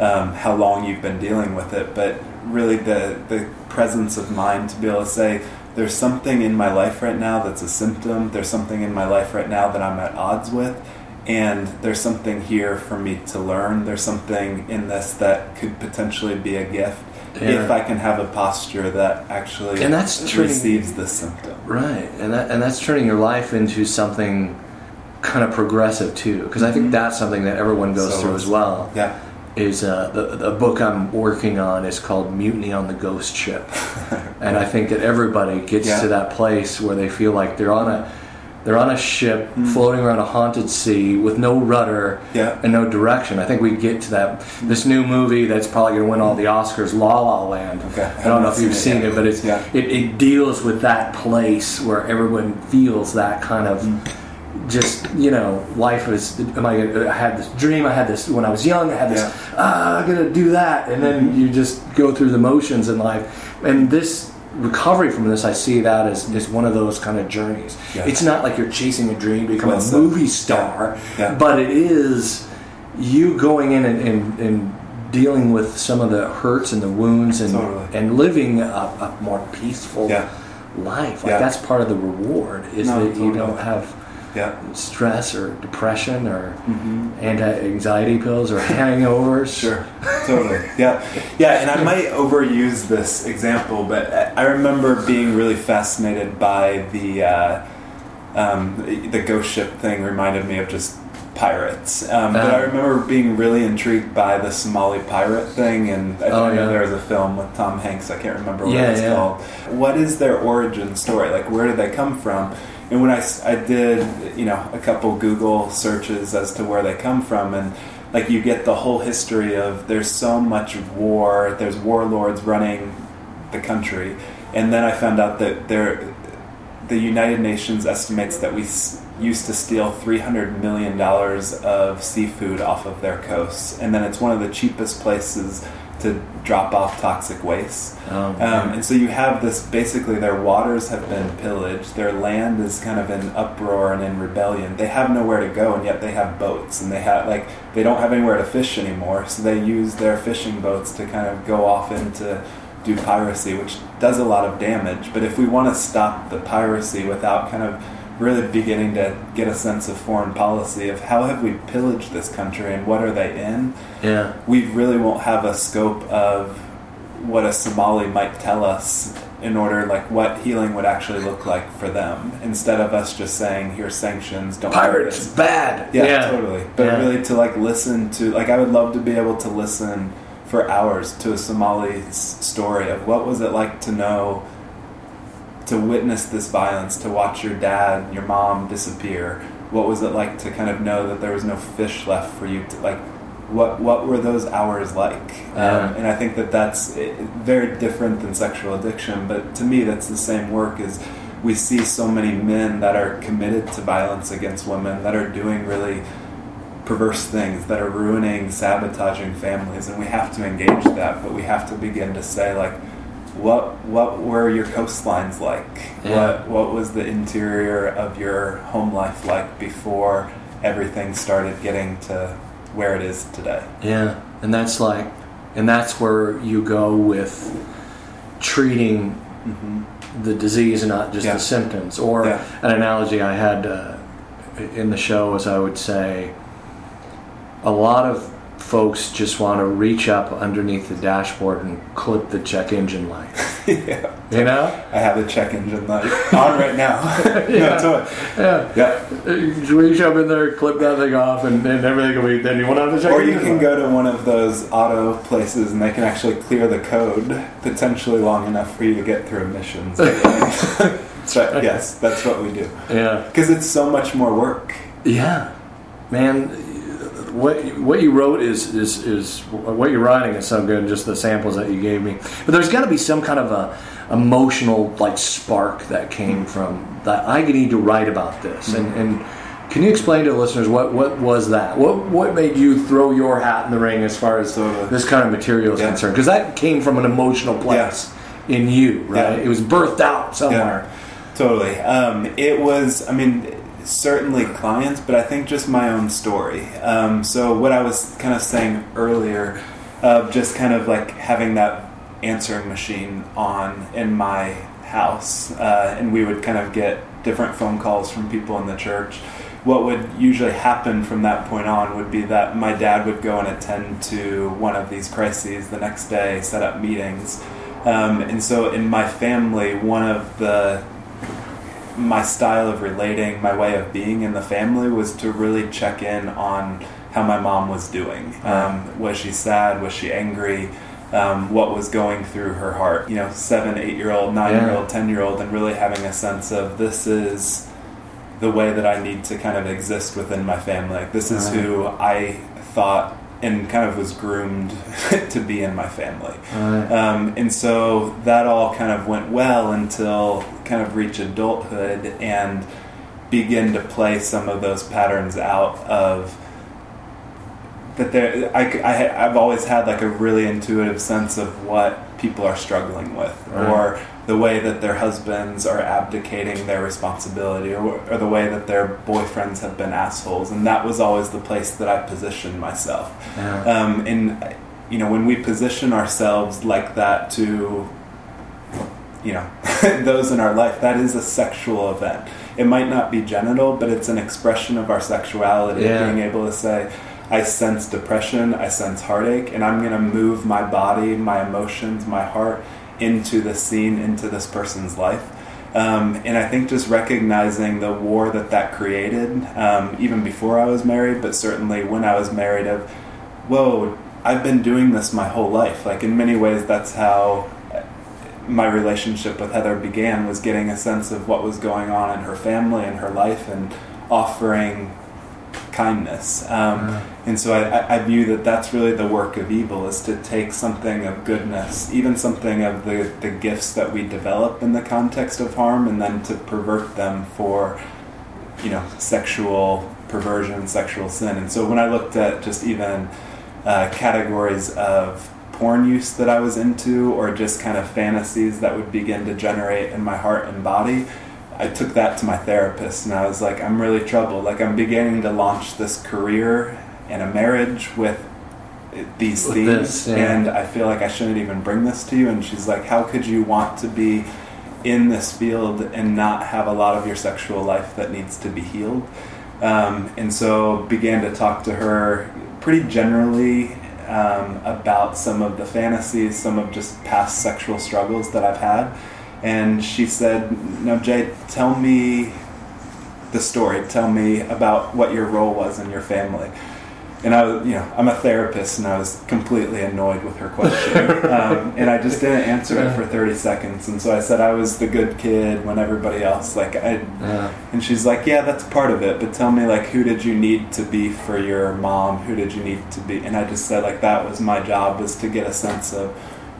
um, how long you've been dealing with it, but really the the presence of mind to be able to say, there's something in my life right now that's a symptom. There's something in my life right now that I'm at odds with, and there's something here for me to learn. There's something in this that could potentially be a gift Yeah. if I can have a posture that actually And that's turning- receives the symptom. Right, and that and that's turning your life into something kind of progressive too, because I think that's something that everyone goes So through as well. Yeah, Is uh, the the book I'm working on is called Mutiny on the Ghost Ship, <laughs> and I think that everybody gets Yeah. to that place where they feel like they're on a they're on a ship floating around a haunted sea with no rudder Mm-hmm. Yeah. and no direction. I think we get to that. This new movie that's probably going to win all the Oscars, La La Land. Okay. I don't know if you've Seen it it, but it's Yeah. it, it deals with that place where everyone feels that kind of just you know life is am I gonna, I had this dream I had this when I was young I had this Yeah. ah I'm gonna do that and then you just go through the motions in life and this recovery from this I see that as, as one of those kind of journeys Yeah. it's not like you're chasing a dream to become a movie star Yeah. but it is you going in and, and, and dealing with some of the hurts and the wounds and Totally. and living a, a more peaceful Yeah. life. Like Yeah. that's part of the reward is No, that you don't have yeah. stress or depression or anti-anxiety pills or <laughs> hangovers. Sure, totally. Yeah, yeah. And I might overuse this example, but I remember being really fascinated by the uh, um, the ghost ship thing. Reminded me of just pirates. Um, but. I remember being really intrigued by the Somali pirate thing, and I Oh, think yeah. there was a film with Tom Hanks. I can't remember what Yeah, it's yeah. called. What is their origin story? Like, where did they come from? And when I, I did, you know, a couple Google searches as to where they come from, and like you get the whole history of there's so much war, there's warlords running the country, and then I found out that there, the United Nations estimates that we used to steal 300 million dollars of seafood off of their coasts, and then it's one of the cheapest places to drop off toxic waste. Oh, Um, and so you have this basically their waters have been pillaged, their land is kind of in uproar and in rebellion. They have nowhere to go, and yet they have boats, and they have like they don't have anywhere to fish anymore, so they use their fishing boats to kind of go off into do piracy, which does a lot of damage. But if we want to stop the piracy without kind of really beginning to get a sense of foreign policy of how have we pillaged this country and what are they in, yeah. we really won't have a scope of what a Somali might tell us in order like what healing would actually look like for them instead of us just saying here's sanctions don't do Pirates this." bad. yeah, totally but Yeah. really to like listen to like i would love to be able to listen for hours to a somali's story of what was it like to know to witness this violence to watch your dad your mom disappear what was it like to kind of know that there was no fish left for you to like what what were those hours like Yeah. um, and i think that that's eh, very different than sexual addiction but to me that's the same work as we see so many men that are committed to violence against women that are doing really perverse things that are ruining sabotaging families and we have to engage that but we have to begin to say like what what were your coastlines like Yeah. what what was the interior of your home life like before everything started getting to where it is today Yeah, and that's like, and that's where you go with treating the disease and not just Yeah. the symptoms. Or Yeah. an analogy I had uh, in the show is I would say a lot of folks just want to reach up underneath the dashboard and clip the check engine light. <laughs> yeah You know? i have the check engine light on right now <laughs> <laughs> Yeah. no. Yeah. yeah reach up in there, clip that thing off, and, and everything will be. Then you won't have the check Or you can light. go to one of those auto places and they can actually clear the code potentially long enough for you to get through emissions. that's right. Yes, that's what we do. Yeah. Because it's so much more work. Yeah, man. What what you wrote is is is what you're writing is so good. Just the samples that you gave me, but there's got to be some kind of a emotional like spark that came from that. I need to write about this, and and can you explain to the listeners what what was that? What what made you throw your hat in the ring as far as Totally. this kind of material is Yeah. concerned? Because that came from an emotional place in you, right? Yeah. It was birthed out somewhere. Totally. Um, it was, I mean, certainly clients, but I think just my own story. Um, so, what I was kind of saying earlier, of just kind of like having that answering machine on in my house, uh, and we would kind of get different phone calls from people in the church. What would usually happen from that point on would be that my dad would go and attend to one of these crises the next day, set up meetings. Um, and so in my family, one of the my style of relating, my way of being in the family was to really check in on how my mom was doing. Um, was she sad? Was she angry? Um, what was going through her heart? You know, seven, eight year old, nine year old, ten year old, and really having a sense of this is the way that I need to kind of exist within my family. Like, this is Right. who I thought and kind of was groomed <laughs> to be in my family. Right. Um, and so that all kind of went well until kind of reach adulthood and begin to play some of those patterns out of that there I, I, I've always had like a really intuitive sense of what people are struggling with Right. or the way that their husbands are abdicating their responsibility or, or the way that their boyfriends have been assholes and that was always the place that I positioned myself Yeah. um, and you know when we position ourselves like that to you know <laughs> those in our life that is a sexual event it might not be genital but it's an expression of our sexuality Yeah. being able to say i sense depression i sense heartache and i'm going to move my body my emotions my heart into the scene into this person's life um, and I think just recognizing the war that that created, um, even before I was married, but certainly when I was married, of whoa, I've been doing this my whole life. Like in many ways, that's how my relationship with Heather began. Was getting a sense of what was going on in her family and her life, and offering kindness. Um, and so I, I- I view that that's really the work of evil is to take something of goodness, even something of the, the gifts that we develop in the context of harm, and then to pervert them for, you know, sexual perversion, sexual sin. And so when I looked at just even uh, categories of porn use that I was into, or just kind of fantasies that would begin to generate in my heart and body, I took that to my therapist and I was like, I'm really troubled. Like, I'm beginning to launch this career and a marriage with these With themes, this, yeah. and I feel like I shouldn't even bring this to you. And she's like, How could you want to be in this field and not have a lot of your sexual life that needs to be healed? Um, and so began to talk to her pretty generally um, about some of the fantasies, some of just past sexual struggles that I've had. And she said, "No, Jay, tell me the story. Tell me about what your role was in your family." And I was, you know, I'm a therapist, and I was completely annoyed with her question, <laughs> um, and I just didn't answer it for 30 seconds. And so I said I was the good kid when everybody else, like, I. Yeah. And she's like, "Yeah, that's part of it, but tell me, like, who did you need to be for your mom? Who did you need to be?" And I just said, like, that was my job was to get a sense of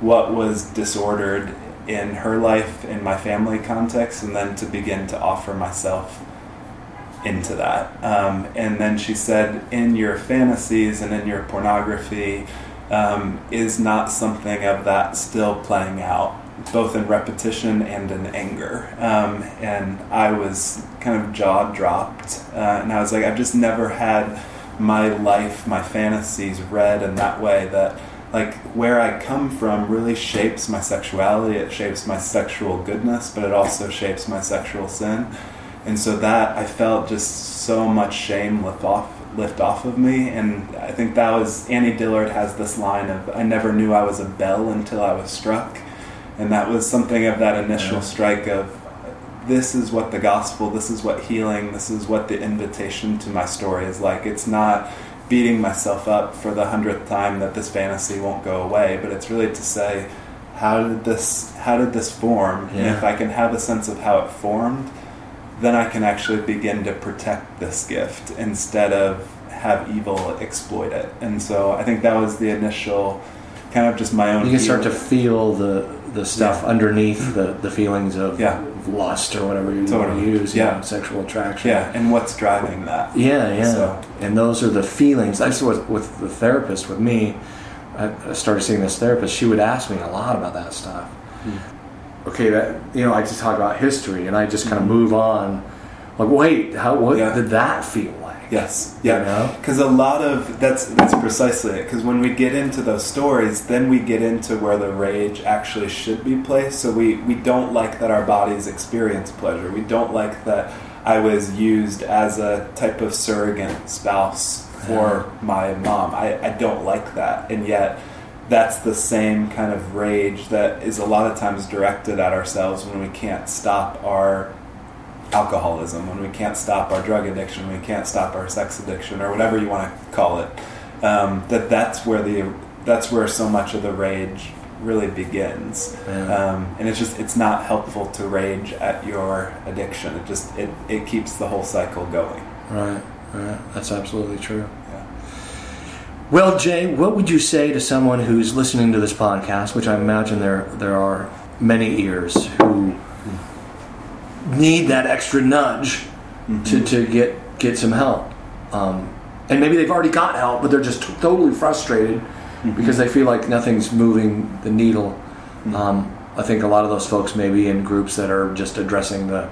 what was disordered in her life, in my family context, and then to begin to offer myself into that. Um, and then she said, in your fantasies and in your pornography, um, is not something of that still playing out, both in repetition and in anger. Um, and I was kind of jaw dropped. Uh, and I was like, I've just never had my life, my fantasies read in that way that like where I come from really shapes my sexuality, it shapes my sexual goodness, but it also shapes my sexual sin. And so that I felt just so much shame lift off lift off of me and I think that was Annie Dillard has this line of I never knew I was a bell until I was struck. And that was something of that initial Yeah. strike of this is what the gospel, this is what healing, this is what the invitation to my story is like. It's not beating myself up for the hundredth time that this fantasy won't go away, but it's really to say, how did this how did this form? And if I can have a sense of how it formed, then I can actually begin to protect this gift instead of have evil exploit it. And so I think that was the initial kind of just my own You can start to feel the the stuff Yeah. underneath the, the feelings of Yeah. lust or whatever you want Totally. to use. you Yeah. know, sexual attraction. yeah, and what's driving that? Yeah, yeah. So- And those are the feelings. That's what with the therapist with me. I started seeing this therapist. She would ask me a lot about that stuff. Hmm. Okay, that you know, I just talk about history, and I just kind of hmm. move on. Like, wait, how? What Yeah. did that feel like? Yes, You yeah, know? because a lot of that's that's precisely it. Because when we get into those stories, then we get into where the rage actually should be placed. So we we don't like that our bodies experience pleasure. We don't like that I was used as a type of surrogate spouse for my mom. I, I don't like that, and yet that's the same kind of rage that is a lot of times directed at ourselves when we can't stop our alcoholism, when we can't stop our drug addiction, we can't stop our sex addiction, or whatever you want to call it. Um, that that's where the that's where so much of the rage really begins. Yeah. Um, and it's just it's not helpful to rage at your addiction. It just it, it keeps the whole cycle going. Right, right. That's absolutely true. Yeah. Well, Jay, what would you say to someone who's listening to this podcast, which I imagine there there are many ears who need that extra nudge to, to get get some help, um, and maybe they've already got help, but they're just totally frustrated because they feel like nothing's moving the needle. Um, I think a lot of those folks may be in groups that are just addressing the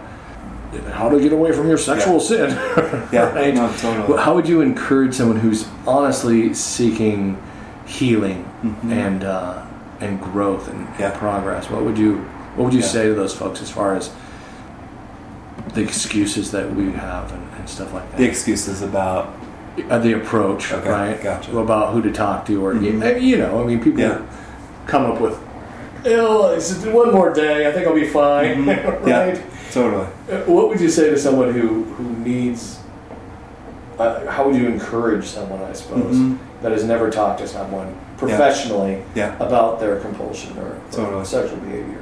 how to get away from your sexual Yeah. sin. <laughs> Yeah, right? no, totally. How would you encourage someone who's honestly seeking healing and uh, and growth and, and Mm-hmm. Progress? What would you What would you Yeah. say to those folks as far as the excuses that we have and, and stuff like that? The excuses about Uh, the approach, Okay, right? gotcha. About who to talk to, or Mhm. you know, I mean, people Yeah. come up with, "Oh, it's one more day. I think I'll be fine." <laughs> Mhm. right? Yeah, totally. Uh, What would you say to someone who who needs? Uh, how would you encourage someone, I suppose, Mhm. that has never talked to someone professionally Yeah. about their compulsion or, or sexual behavior?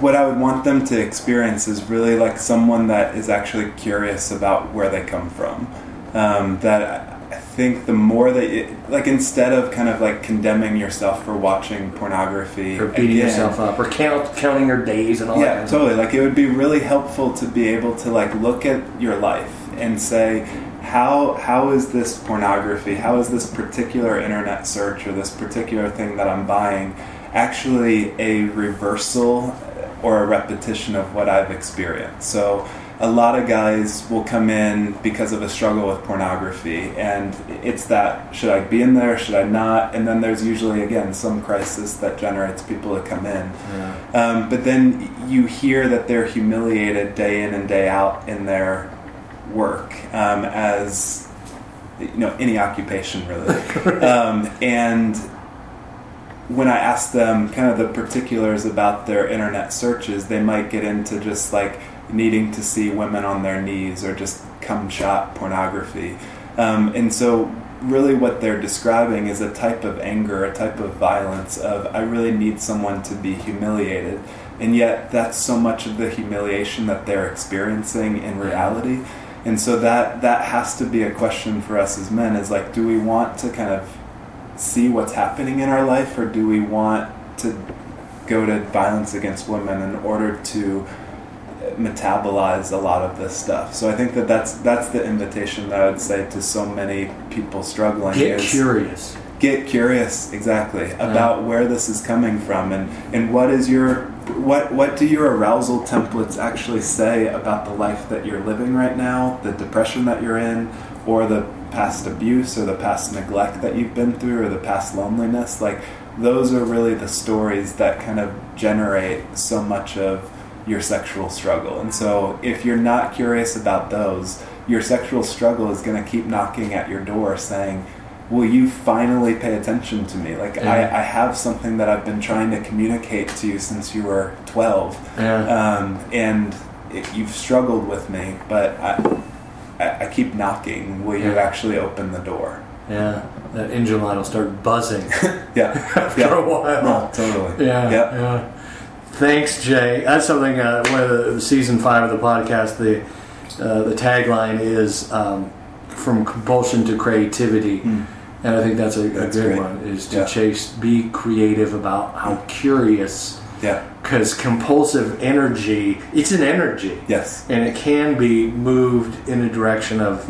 what I would want them to experience is really like someone that is actually curious about where they come from. Um, that I think the more that, you, like, instead of kind of like condemning yourself for watching pornography Or beating again- yourself up, or count counting your days and all yeah, that. totally. Like, it would be really helpful to be able to like look at your life and say, how how is this pornography? How is this particular internet search or this particular thing that I'm buying actually a reversal or a repetition of what I've experienced? So a lot of guys will come in because of a struggle with pornography and it's that should I be in there should I not? And then there's usually again some crisis that generates people to come in. Yeah. um, but then you hear that they're humiliated day in and day out in their work um, as you know any occupation really. <laughs> Um, and when I ask them kind of the particulars about their internet searches, they might get into just like needing to see women on their knees or just cum shot pornography. Um, and so, really, what they're describing is a type of anger, a type of violence of I really need someone to be humiliated. And yet, that's so much of the humiliation that they're experiencing in reality. And so that that has to be a question for us as men is like, do we want to kind of see what's happening in our life, or do we want to go to violence against women in order to metabolize a lot of this stuff? So I think that that's that's the invitation that I would say to so many people struggling. Get curious. Get curious, exactly, about uh-huh. where this is coming from, and and what is your what what do your arousal templates actually say about the life that you're living right now, the depression that you're in, or the past abuse or the past neglect that you've been through or the past loneliness like those are really the stories that kind of generate so much of your sexual struggle and so if you're not curious about those your sexual struggle is going to keep knocking at your door saying will you finally pay attention to me like Yeah. I, I have something that i've been trying to communicate to you since you were 12 Yeah. um, and it, you've struggled with me but I, I, I keep knocking. Will you actually open the door? yeah. That engine light will start buzzing <laughs> Yeah. <laughs> after yeah. a while. No, totally. Yeah, Yep. yeah. Thanks, Jay. That's something. Uh, one of the season five of the podcast. The uh, the tagline is um, from compulsion to creativity, Hmm. and I think that's a, a That's good great. one. Is to Yeah. chase, be creative about how curious, Yeah. because compulsive energy. It's an energy, Yes. and it can be moved in a direction of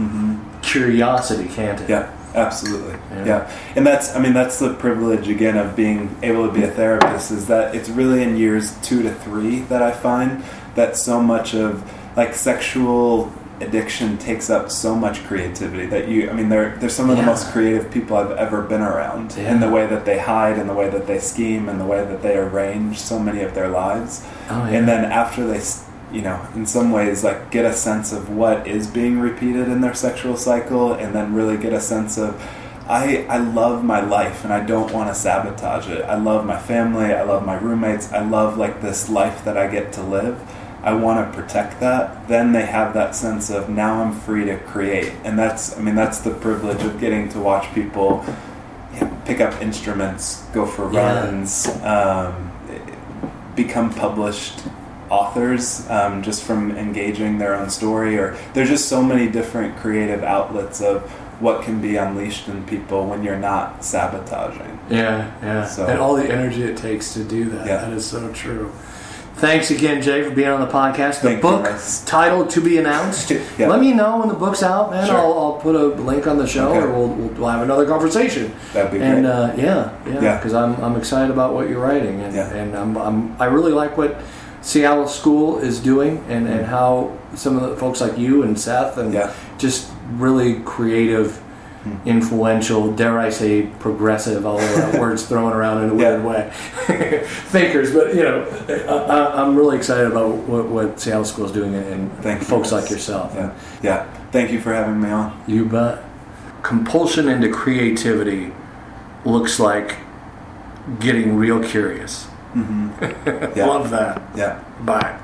curiosity, can't it? Mm-hmm. Yeah. Absolutely. Yeah. Yeah. And that's, I mean, that's the privilege again of being able to be a therapist is that it's really in years two to three that I find that so much of like sexual addiction takes up so much creativity that you, I mean, they're, they're some of the most creative people I've ever been around Yeah. in the way that they hide, in the way that they scheme, in the way that they arrange so many of their lives. Oh, yeah. And then after they, you know, in some ways, like get a sense of what is being repeated in their sexual cycle, and then really get a sense of, I, I love my life and I don't want to sabotage it. I love my family. I love my roommates. I love like this life that I get to live. I want to protect that. Then they have that sense of now I'm free to create, and that's I mean that's the privilege of getting to watch people you know, pick up instruments, go for Yeah. runs, um, become published authors um, just from engaging their own story. Or there's just so many different creative outlets of what can be unleashed in people when you're not sabotaging. Yeah, yeah. So- and all the energy it takes to do that. Yeah. That is so true. Thanks again, Jay, for being on the podcast. The Thank book Russ. titled "To Be Announced." <laughs> Yeah. Let me know when the book's out, man. Sure. I'll, I'll put a link on the show, Okay. or we'll, we'll, we'll have another conversation. That'd be great. And uh, yeah, yeah, Yeah. because I'm I'm excited about what you're writing, and Yeah. and I'm, I'm I really like what Seattle School is doing, and and mm. how some of the folks like you and Seth and Yeah. just really creative. Mm. Influential, dare I say, progressive, although that <laughs> word's thrown around in a weird way. <laughs> Thinkers, but you know, I, I- I'm really excited about what, what Seattle School is doing, and Thank folks Russ. like yourself. Yeah. Yeah. Thank you for having me on. You bet. Compulsion into creativity looks like getting real curious. Mm-hmm. <laughs> Yeah. Love that. Yeah. Bye.